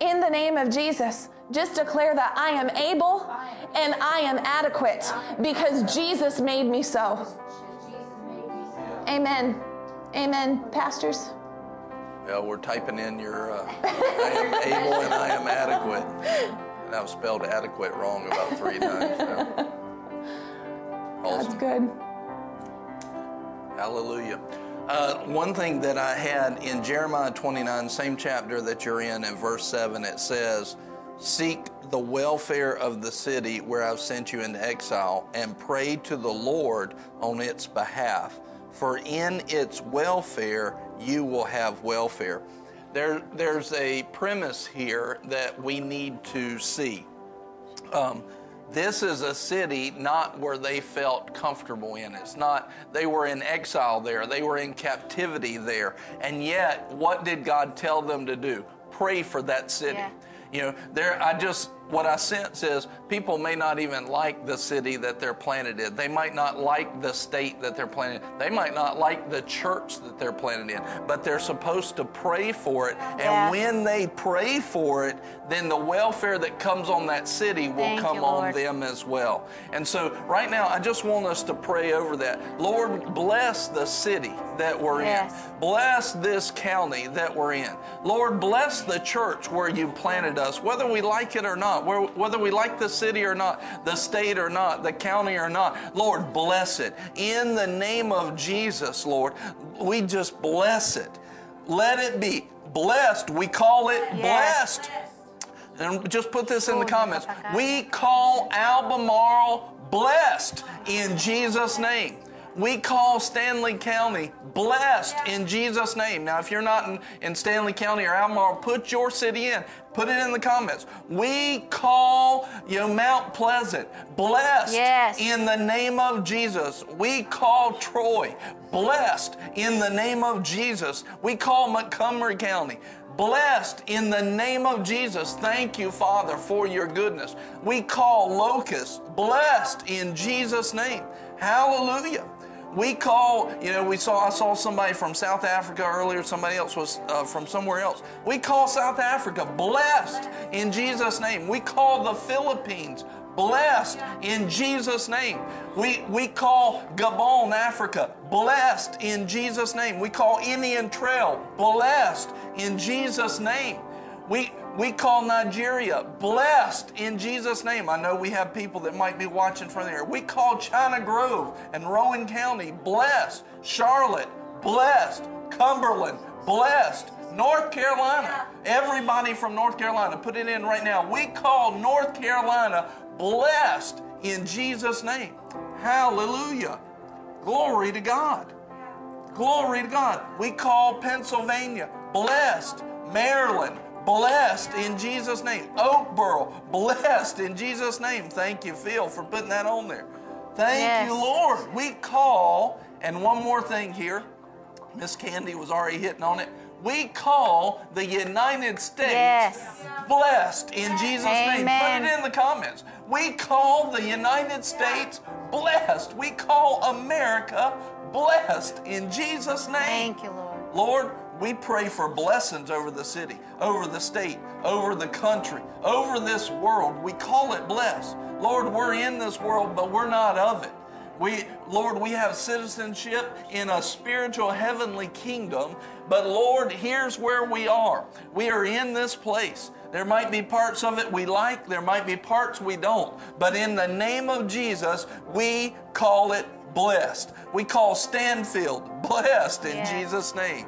In the name of Jesus, just declare that I am able and I am adequate because Jesus made me so. Amen. Amen. Pastors. Yeah, we're typing in your uh, I am able and I am adequate. And I've spelled adequate wrong about three times now. That's good. Hallelujah. Uh, one thing that I had in Jeremiah 29, same chapter that you're in, in verse 7, it says, Seek the welfare of the city where I've sent you into exile and pray to the Lord on its behalf. For in its welfare you will have welfare. There, there's a premise here that we need to see. Um, this is a city not where they felt comfortable in. It's not, they were in exile there, they were in captivity there. And yet, what did God tell them to do? Pray for that city. Yeah. You know, there, I just, what I sense is people may not even like the city that they're planted in. They might not like the state that they're planted in. They might not like the church that they're planted in, but they're supposed to pray for it. And Yeah. when they pray for it, then the welfare that comes on that city will Thank come you, on them as well. And so, right now, I just want us to pray over that. Lord, bless the city that we're Yes. in. Bless this county that we're in. Lord, bless the church where you planted us, whether we like it or not, where, whether we like the city or not, the state or not, the county or not. Lord, bless it. In the name of Jesus, Lord, we just bless it. Let it be blessed. We call it Yes. blessed. And just put this in the oh, comments. We call Albemarle blessed in Jesus' name. We call Stanly County blessed in Jesus' name. Now, if you're not in, in Stanly County or Albemarle, put your city in. Put it in the comments. We call you know, Mount Pleasant blessed Yes. in the name of Jesus. We call Troy blessed in the name of Jesus. We call Montgomery County blessed in the name of Jesus. Thank you, Father, for your goodness. We call Locust blessed in Jesus' name. Hallelujah. We call, you know, we saw, I saw somebody from South Africa earlier, somebody else was uh, from somewhere else. We call South Africa blessed in Jesus' name. We call the Philippines blessed in Jesus' name. We, we call Gabon, Africa, blessed in Jesus' name. We call Indian Trail blessed in Jesus' name. We, we call Nigeria blessed in Jesus' name. I know we have people that might be watching from there. We call China Grove and Rowan County blessed. Charlotte blessed. Cumberland blessed. North Carolina, everybody from North Carolina, put it in right now. We call North Carolina blessed in Jesus' name. Hallelujah. Glory to God. Glory to God. We call Pennsylvania blessed. Maryland blessed in Jesus' name. Oakboro, blessed in Jesus' name. Thank you, Phil, for putting that on there. Thank Yes. you, Lord. We call, and one more thing here. Miss Candy was already hitting on it. We call the United States Yes. blessed in Jesus' name. Put it in the comments. We call the United States blessed. We call America blessed in Jesus' name. Thank you, Lord. Lord, we pray for blessings over the city, over the state, over the country, over this world. We call it blessed. Lord, we're in this world, but we're not of it. We, Lord, we have citizenship in a spiritual heavenly kingdom, but Lord, here's where we are. We are in this place. There might be parts of it we like, there might be parts we don't, but in the name of Jesus, we call it blessed. We call Stanfield blessed in. Jesus' name.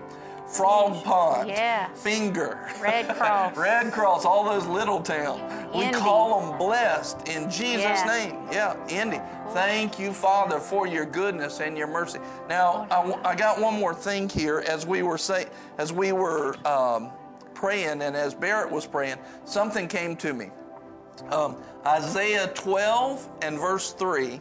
Frog Pond. Finger, Red Cross. Red Cross, all those little towns. We call them blessed in Jesus' Yes. name. Yeah, Indy. Thank you, Father, for your goodness and your mercy. Now, I got one more thing here. As we were say, as we were um, praying, and as Barrett was praying, something came to me. Um, Isaiah 12 and verse 3,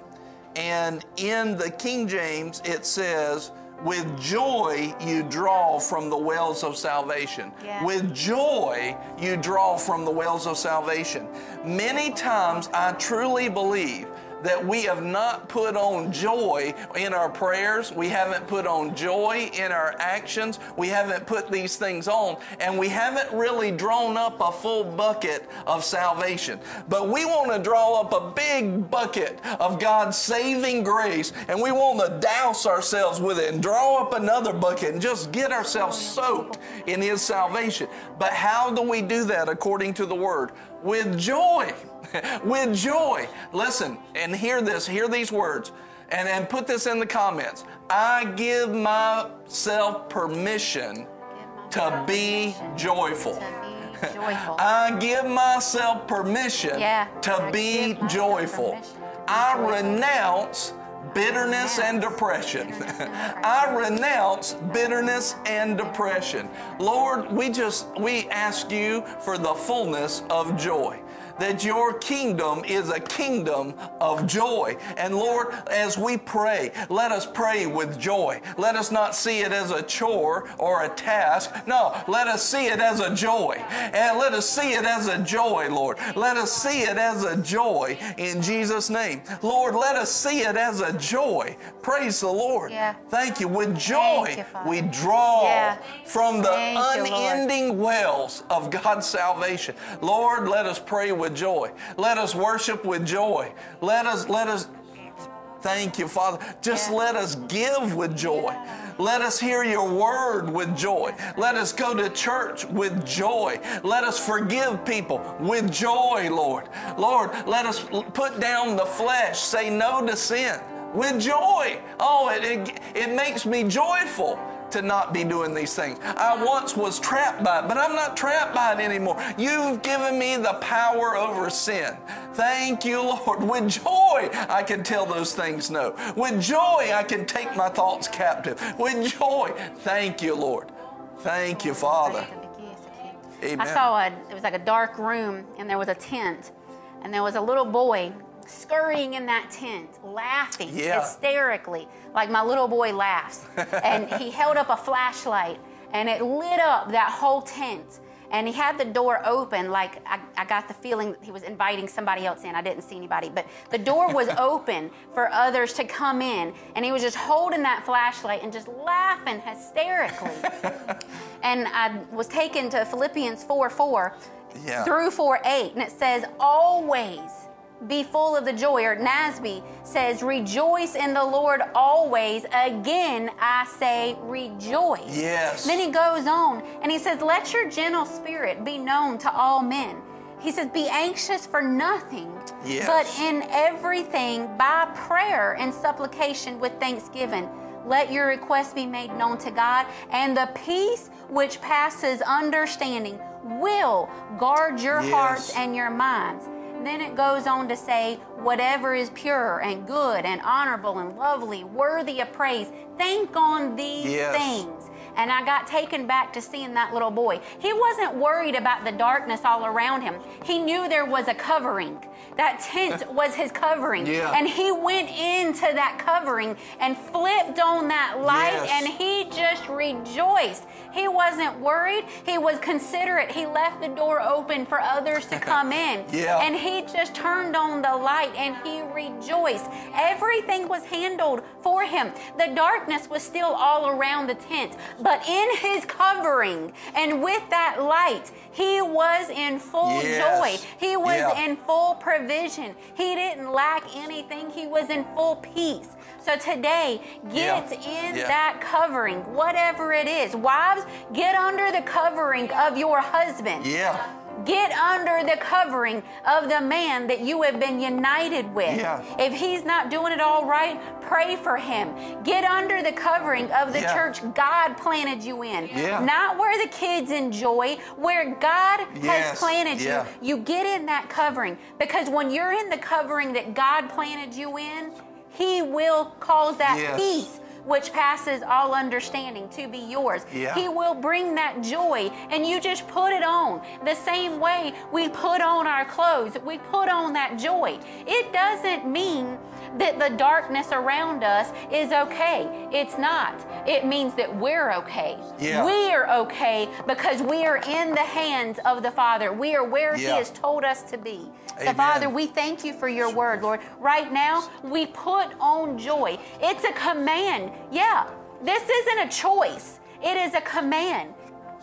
and in the King James it says, "With joy you draw from the wells of salvation." Yeah. With joy you draw from the wells of salvation. Many times I truly believe that we have not put on joy in our prayers. We haven't put on joy in our actions. We haven't put these things on. And we haven't really drawn up a full bucket of salvation. But we want to draw up a big bucket of God's saving grace. And we want to douse ourselves with it and draw up another bucket and just get ourselves soaked in His salvation. But how do we do that according to the Word? With joy. with joy. Listen and hear this, hear these words, and, and put this in the comments. I give myself permission to be joyful. Joyful. I give myself permission Yeah. to I be joyful. permission I joyful. renounce bitterness and depression. bitterness and depression. I renounce bitterness and depression. Lord, we just we ask you for the fullness of joy. That your kingdom is a kingdom of joy. And Lord, as we pray, let us pray with joy. Let us not see it as a chore or a task. No, let us see it as a joy. And let us see it as a joy, Lord. Let us see it as a joy in Jesus' name. Lord, let us see it as a joy. Praise the Lord. Yeah. Thank you. With joy, you, we draw Yeah. from the Thank you, Lord. unending wells of God's salvation. Lord, let us pray with joy. Let us worship with joy. Let us let us thank you, Father. Just let us give with joy. Let us hear your word with joy. Let us go to church with joy. Let us forgive people with joy, Lord. Lord, let us put down the flesh, say no to sin with joy. Oh, it, it, it makes me joyful to not be doing these things. I once was trapped by it, but I'm not trapped by it anymore. You've given me the power over sin. Thank you, Lord. With joy, I can tell those things no. With joy, I can take my thoughts captive. With joy, thank you, Lord. Thank you, Father. Amen. I saw a, it was like a dark room and there was a tent and there was a little boy scurrying in that tent, laughing Yeah. hysterically, like my little boy laughs. and he held up a flashlight and it lit up that whole tent. And he had the door open, like I, I got the feeling that he was inviting somebody else in. I didn't see anybody, but the door was open for others to come in. And he was just holding that flashlight and just laughing hysterically. and I was taken to Philippians 4 4 Yeah. through 4 8, and it says, Always be full of the joy. Or Nasby says, Rejoice in the Lord always. Again, I say, Rejoice. Yes. Then he goes on and he says, Let your gentle spirit be known to all men. He says, Be anxious for nothing, Yes. but in everything by prayer and supplication with thanksgiving. Let your requests be made known to God, and the peace which passes understanding will guard your Yes. hearts and your minds. Then it goes on to say, whatever is pure and good and honorable and lovely, worthy of praise, think on these Yes. things. And I got taken back to seeing that little boy. He wasn't worried about the darkness all around him. He knew there was a covering. That tent was his covering. Yeah. And he went into that covering and flipped on that light Yes. and he just rejoiced. He wasn't worried. He was considerate. He left the door open for others to come in. Yeah. And he just turned on the light and he rejoiced. Everything was handled for him. The darkness was still all around the tent, but in his covering and with that light, he was in full Yes. joy. He was Yeah. in full provision. He didn't lack anything. He was in full peace. So today, get Yeah. in Yeah. that covering, whatever it is. Wives, get under the covering of your husband. Yeah. Get under the covering of the man that you have been united with. Yeah. If he's not doing it all right, pray for him. Get under the covering of the Yeah. church God planted you in. Yeah. Not where the kids enjoy, where God Yes. has planted you. You get in that covering because when you're in the covering that God planted you in, he will cause that Yes. peace which passes all understanding to be yours. Yeah. He will bring that joy and you just put it on. The same way we put on our clothes, we put on that joy. It doesn't mean that the darkness around us is okay. It's not. It means that we're okay. Yeah. We're okay because we are in the hands of the Father. We are where He has told us to be. So, Amen. Father, we thank you for your word, Lord. Right now, we put on joy. It's a command. Yeah, this isn't a choice, it is a command.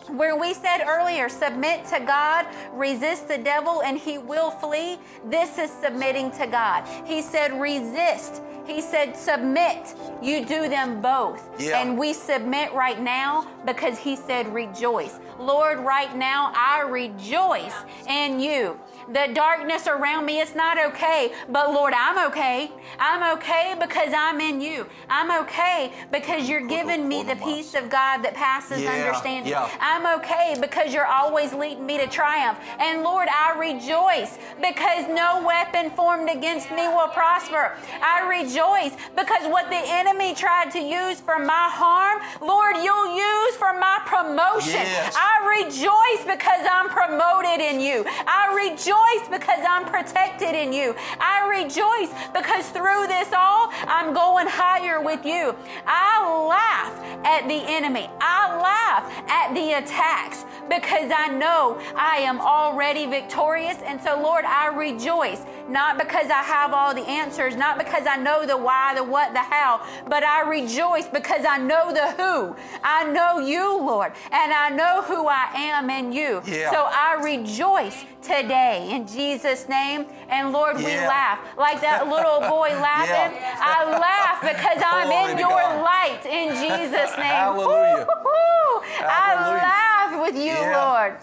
Where we said earlier, submit to God, resist the devil, and he will flee. This is submitting to God. He said, resist. He said, submit. You do them both. Yeah. And we submit right now because he said, rejoice. Lord, right now, I rejoice in you. The darkness around me, it's not okay. But Lord, I'm okay. I'm okay because I'm in you. I'm okay because you're giving me the peace of God that passes Yeah, understanding. yeah. I'm okay because you're always leading me to triumph. And Lord, I rejoice because no weapon formed against me will prosper. I rejoice because what the enemy tried to use for my harm, Lord, you'll use for my promotion. Yes. I rejoice because I'm promoted in you. I rejoice because I'm protected in you. I rejoice because through this all, I'm going higher with you. I laugh at the enemy. I laugh at the attacks because I know I am already victorious. And so, Lord, I rejoice, not because I have all the answers, not because I know the why, the what, the how, but I rejoice because I know the who. I know you, Lord, and I know who I am in you. Yeah. So I rejoice today in Jesus' name. And Lord, we laugh like that little boy laughing. Yeah. I laugh because I'm Glory in your God. light in Jesus' name. Hallelujah. Woo-hoo-hoo. I laugh with you, Yeah. Lord.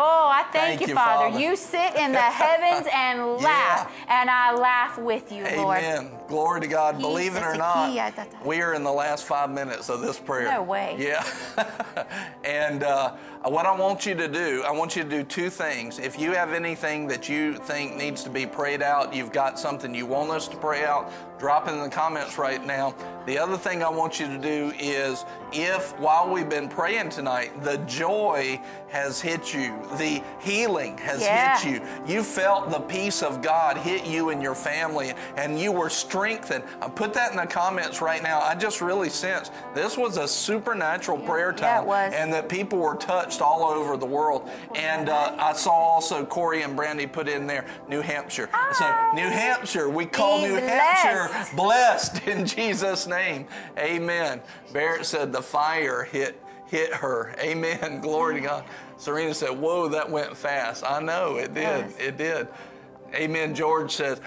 Oh, I thank, Thank you, you, Father. Father. You sit in the heavens and laugh, and I laugh with you, Lord. Amen. Glory to God. Believe it or not, Ikia, ta, ta. we are in the last five minutes of this prayer. No way. Yeah. and uh, what I want you to do, I want you to do two things. If you have anything that you think needs to be prayed out, you've got something you want us to pray out, drop it in the comments right now. The other thing I want you to do is if while we've been praying tonight, the joy has hit you, the healing has Yeah. hit you, you felt the peace of God hit you and your family, and you were strengthened. Uh, put that in the comments right now. I just really sense this was a supernatural prayer Yeah, time, it was. and that people were touched all over the world. And uh, I saw also Corey and Brandy put in there New Hampshire. So New Hampshire, we call Be New blessed. Hampshire blessed in Jesus' name. Amen. Barrett said the fire hit hit her. Amen. Glory to God. Serena said, Whoa, that went fast. I know it did. Yes. It did. Amen. George says,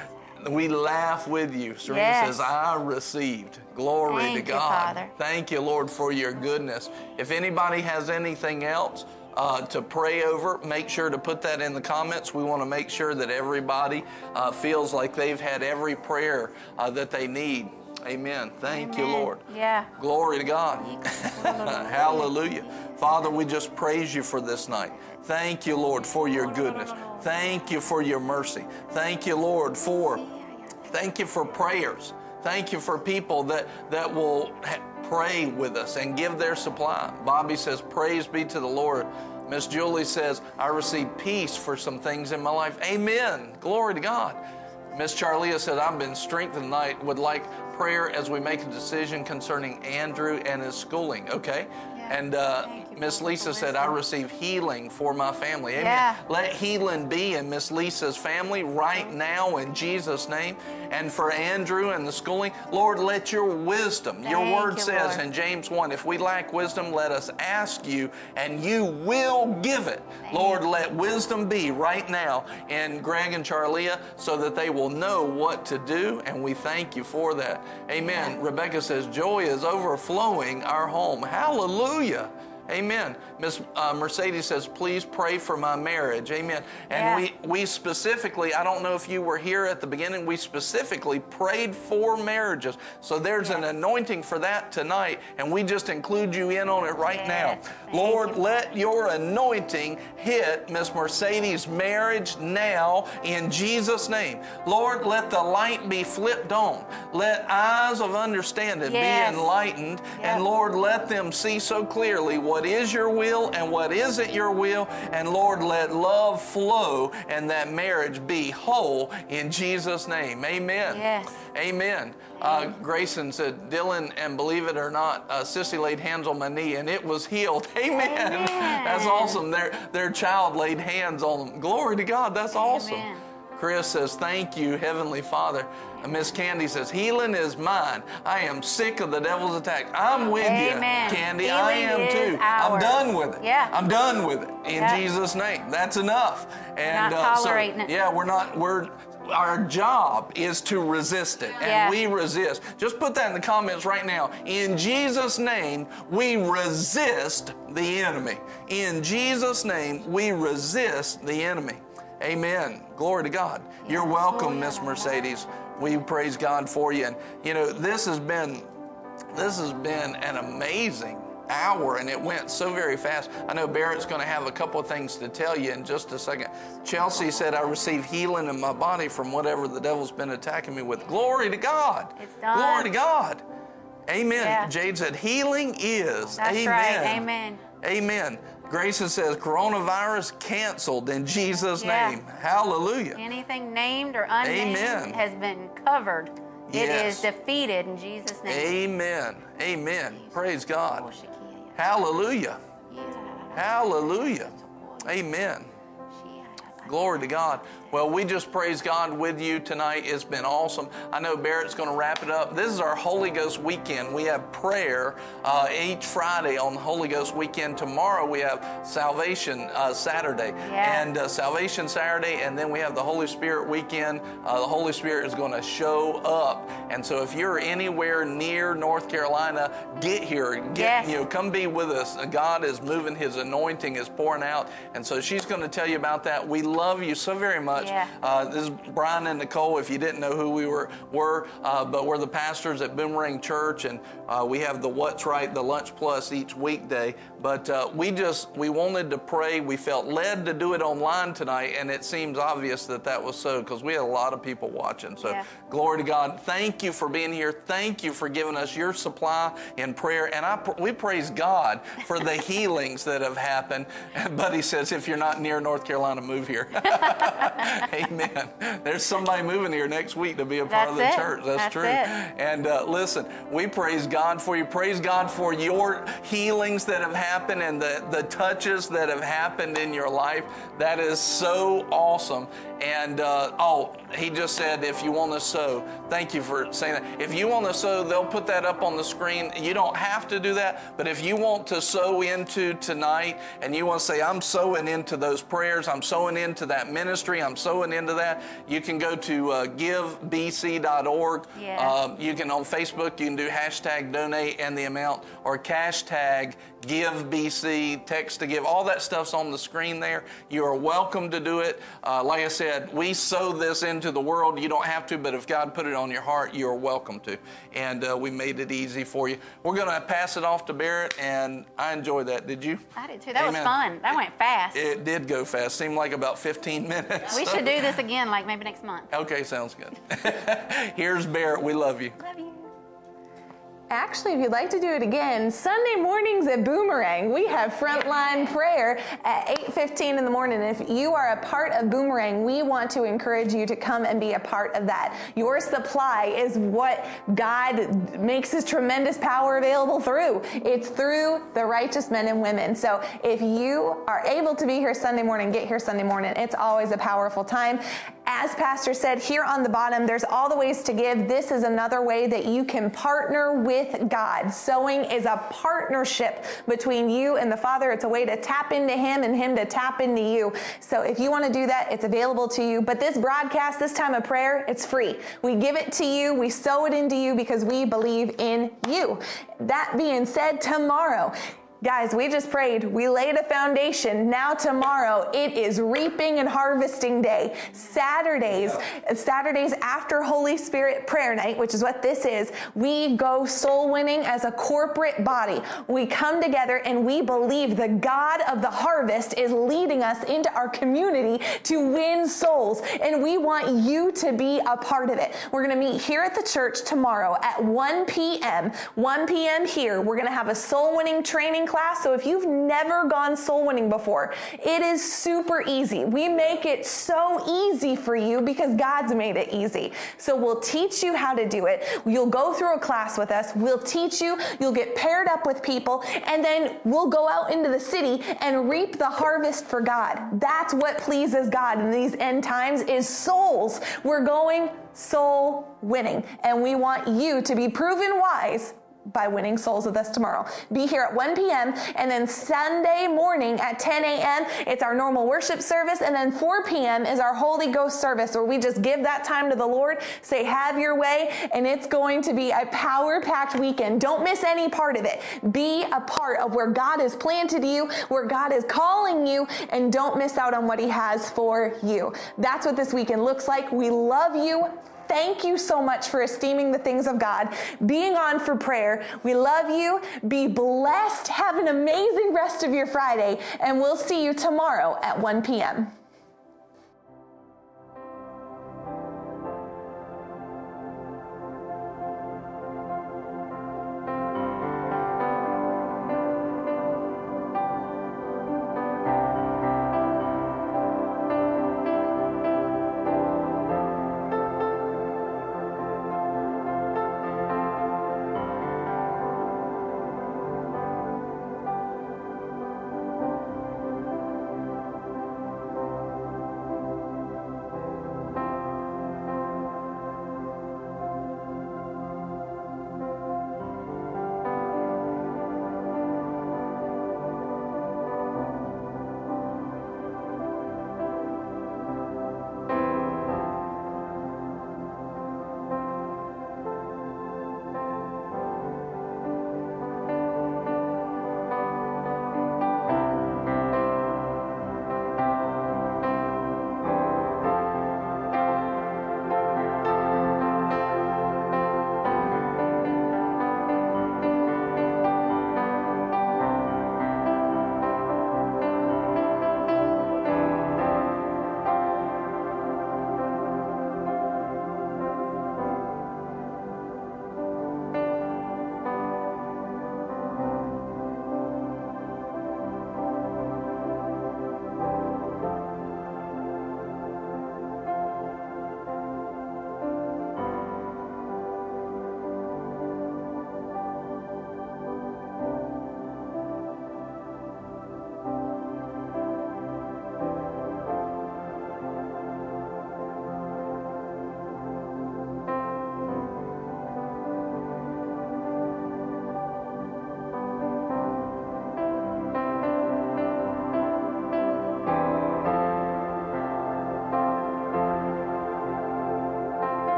We laugh with you. Serena Yes. says, I received. Glory Thank to you, God. Father. Thank you, Lord, for your goodness. If anybody has anything else, uh, to pray over, make sure to put that in the comments. We want to make sure that everybody uh, feels like they've had every prayer uh, that they need. Amen. Thank you, Lord. Yeah. Glory to God. Hallelujah. Father, we just praise you for this night. Thank you, Lord, for your goodness. Thank you for your mercy. Thank you, Lord, for thank you for prayers. Thank you for people that that will pray with us and give their supply. Bobby says, "Praise be to the Lord." Miss Julie says, "I received peace for some things in my life." Amen. Glory to God. Miss Charlia said, I've been strengthened tonight, would like prayer as we make a decision concerning Andrew and his schooling. Okay? Yeah. And uh, Miss Lisa said, I receive healing for my family. Amen. Yeah. Let healing be in Miss Lisa's family right now in Jesus' name. And for Andrew and the schooling, Lord, let your wisdom, your word you, says Lord. in James 1, if we lack wisdom, let us ask you, and you will give it. Lord, let wisdom be right now in Greg and Charlia so that they will know what to do, and we thank you for that. Amen. Rebecca says, Joy is overflowing our home. Hallelujah. Hallelujah. Amen. Miss uh, Mercedes says, please pray for my marriage. Amen. And Yeah. we, we specifically, I don't know if you were here at the beginning, we specifically prayed for marriages. So there's an anointing for that tonight, and we just include you in on it right Yes. now. Thank Lord, you. let your anointing hit Miss Mercedes' marriage now in Jesus' name. Lord, let the light be flipped on. Let eyes of understanding Yes. be enlightened. And Lord, let them see so clearly what is your will and what isn't your will. And Lord, let love flow and that marriage be whole in Jesus' name. Amen. Yes. Amen. Uh, Grayson said, Dylan, and believe it or not, uh, Sissy laid hands on my knee and it was healed. Amen. Amen. That's awesome. Their, their child laid hands on them. Glory to God. That's awesome. Chris says, Thank you, Heavenly Father. And Miss Candy says, Healing is mine. I am sick of the devil's attack. I'm with Amen. you, Candy. I am too. I'm done with it. Yeah. I'm done with it. In Yeah. Jesus' name. That's enough. And not uh, so, tolerating it. yeah, we're not, we're, our job is to resist it. And Yeah. we resist. Just put that in the comments right now. In Jesus' name, we resist the enemy. In Jesus' name, we resist the enemy. Amen. Glory to God. You're welcome, Miss Mercedes. We praise God for you. And you know, this has been this has been an amazing hour and it went so very fast. I know Barrett's going to have a couple of things to tell you in just a second. Chelsea said, I received healing in my body from whatever the devil's been attacking me with. Glory to God. It's done. Glory to God. Amen. Yeah. Jade said, healing is. That's Amen. right. Amen. Amen. Grayson says, coronavirus canceled in Jesus' Yeah. name. Hallelujah. Anything named or unnamed Amen. has been covered. It Yes. is defeated in Jesus' name. Amen. Amen. Praise God. Hallelujah. Hallelujah. Amen. Glory to God. Well, we just praise God with you tonight. It's been awesome. I know Barrett's going to wrap it up. This is our Holy Ghost weekend. We have prayer uh, each Friday on Holy Ghost weekend. Tomorrow we have Salvation uh, Saturday Yeah. and uh, Salvation Saturday, and then we have the Holy Spirit weekend. Uh, the Holy Spirit is going to show up, and so if you're anywhere near North Carolina, get here. Get Yes. you know, come be with us. God is moving. His anointing is pouring out, and so she's going to tell you about that. We love you so very much. Yeah. Uh, this is Brian and Nicole. If you didn't know who we were, were uh, but we're the pastors at Boomerang Church, and uh, we have the What's Right, the Lunch Plus each weekday. But uh, we just we wanted to pray. We felt led to do it online tonight, and it seems obvious that that was so because we had a lot of people watching. So Yeah. glory to God. Thank you for being here. Thank you for giving us your supply in prayer, and I pr- we praise God for the healings that have happened. And Buddy says, if you're not near North Carolina, move here. Amen. There's somebody moving here next week to be a part of the it. church. That's, That's true. it. And uh, listen, we praise God for you. Praise God for your healings that have happened and the, the touches that have happened in your life. That is so awesome. And uh, oh, he just said, if you want to sow, thank you for saying that. If you want to sow, they'll put that up on the screen. You don't have to do that, but if you want to sow into tonight and you want to say, I'm sowing into those prayers, I'm sowing into that ministry, I'm sowing into that, you can go to uh, givebc.org. Yeah. Um, you can on Facebook, you can do hashtag donate and the amount or hashtag give BC, text to give. All that stuff's on the screen there. You are welcome to do it. Uh, like I said, we sow this into the world. You don't have to, but if God put it on your heart, you are welcome to. And uh, we made it easy for you. We're going to pass it off to Barrett, and I enjoyed that. Did you? I did too. That was fun. That went fast. It did go fast. Seemed like about 15 minutes. we should do this again, like maybe next month. Okay, sounds good. Here's Barrett. We love you. Love you. Actually, if you'd like to do it again, Sunday mornings at Boomerang, we have frontline prayer at 8:15 in the morning. If you are a part of Boomerang, we want to encourage you to come and be a part of that. Your supply is what God makes his tremendous power available through. It's through the righteous men and women. So if you are able to be here Sunday morning, get here Sunday morning. It's always a powerful time. As Pastor said, here on the bottom, there's all the ways to give. This is another way that you can partner with God. Sowing is a partnership between you and the Father. It's a way to tap into Him and Him to tap into you. So if you want to do that, it's available to you. But this broadcast, this time of prayer, it's free. We give it to you, we sow it into you because we believe in you. That being said, tomorrow, Guys, we just prayed. We laid a foundation. Now tomorrow it is reaping and harvesting day. Saturdays, Saturdays after Holy Spirit prayer night, which is what this is, we go soul winning as a corporate body. We come together and we believe the God of the harvest is leading us into our community to win souls. And we want you to be a part of it. We're going to meet here at the church tomorrow at 1 p.m. 1 p.m. here. We're going to have a soul winning training class. So if you've never gone soul winning before, it is super easy. We make it so easy for you because God's made it easy. So we'll teach you how to do it. You'll go through a class with us. We'll teach you. You'll get paired up with people and then we'll go out into the city and reap the harvest for God. That's what pleases God in these end times is souls. We're going soul winning and we want you to be proven wise by winning souls with us tomorrow. Be here at 1 p.m. and then Sunday morning at 10 a.m. it's our normal worship service and then 4 p.m. is our Holy Ghost service where we just give that time to the Lord, say have your way and it's going to be a power-packed weekend. Don't miss any part of it. Be a part of where God has planted you, where God is calling you and don't miss out on what he has for you. That's what this weekend looks like. We love you. Thank you so much for esteeming the things of God, being on for prayer. We love you. Be blessed. Have an amazing rest of your Friday, and we'll see you tomorrow at 1 p.m.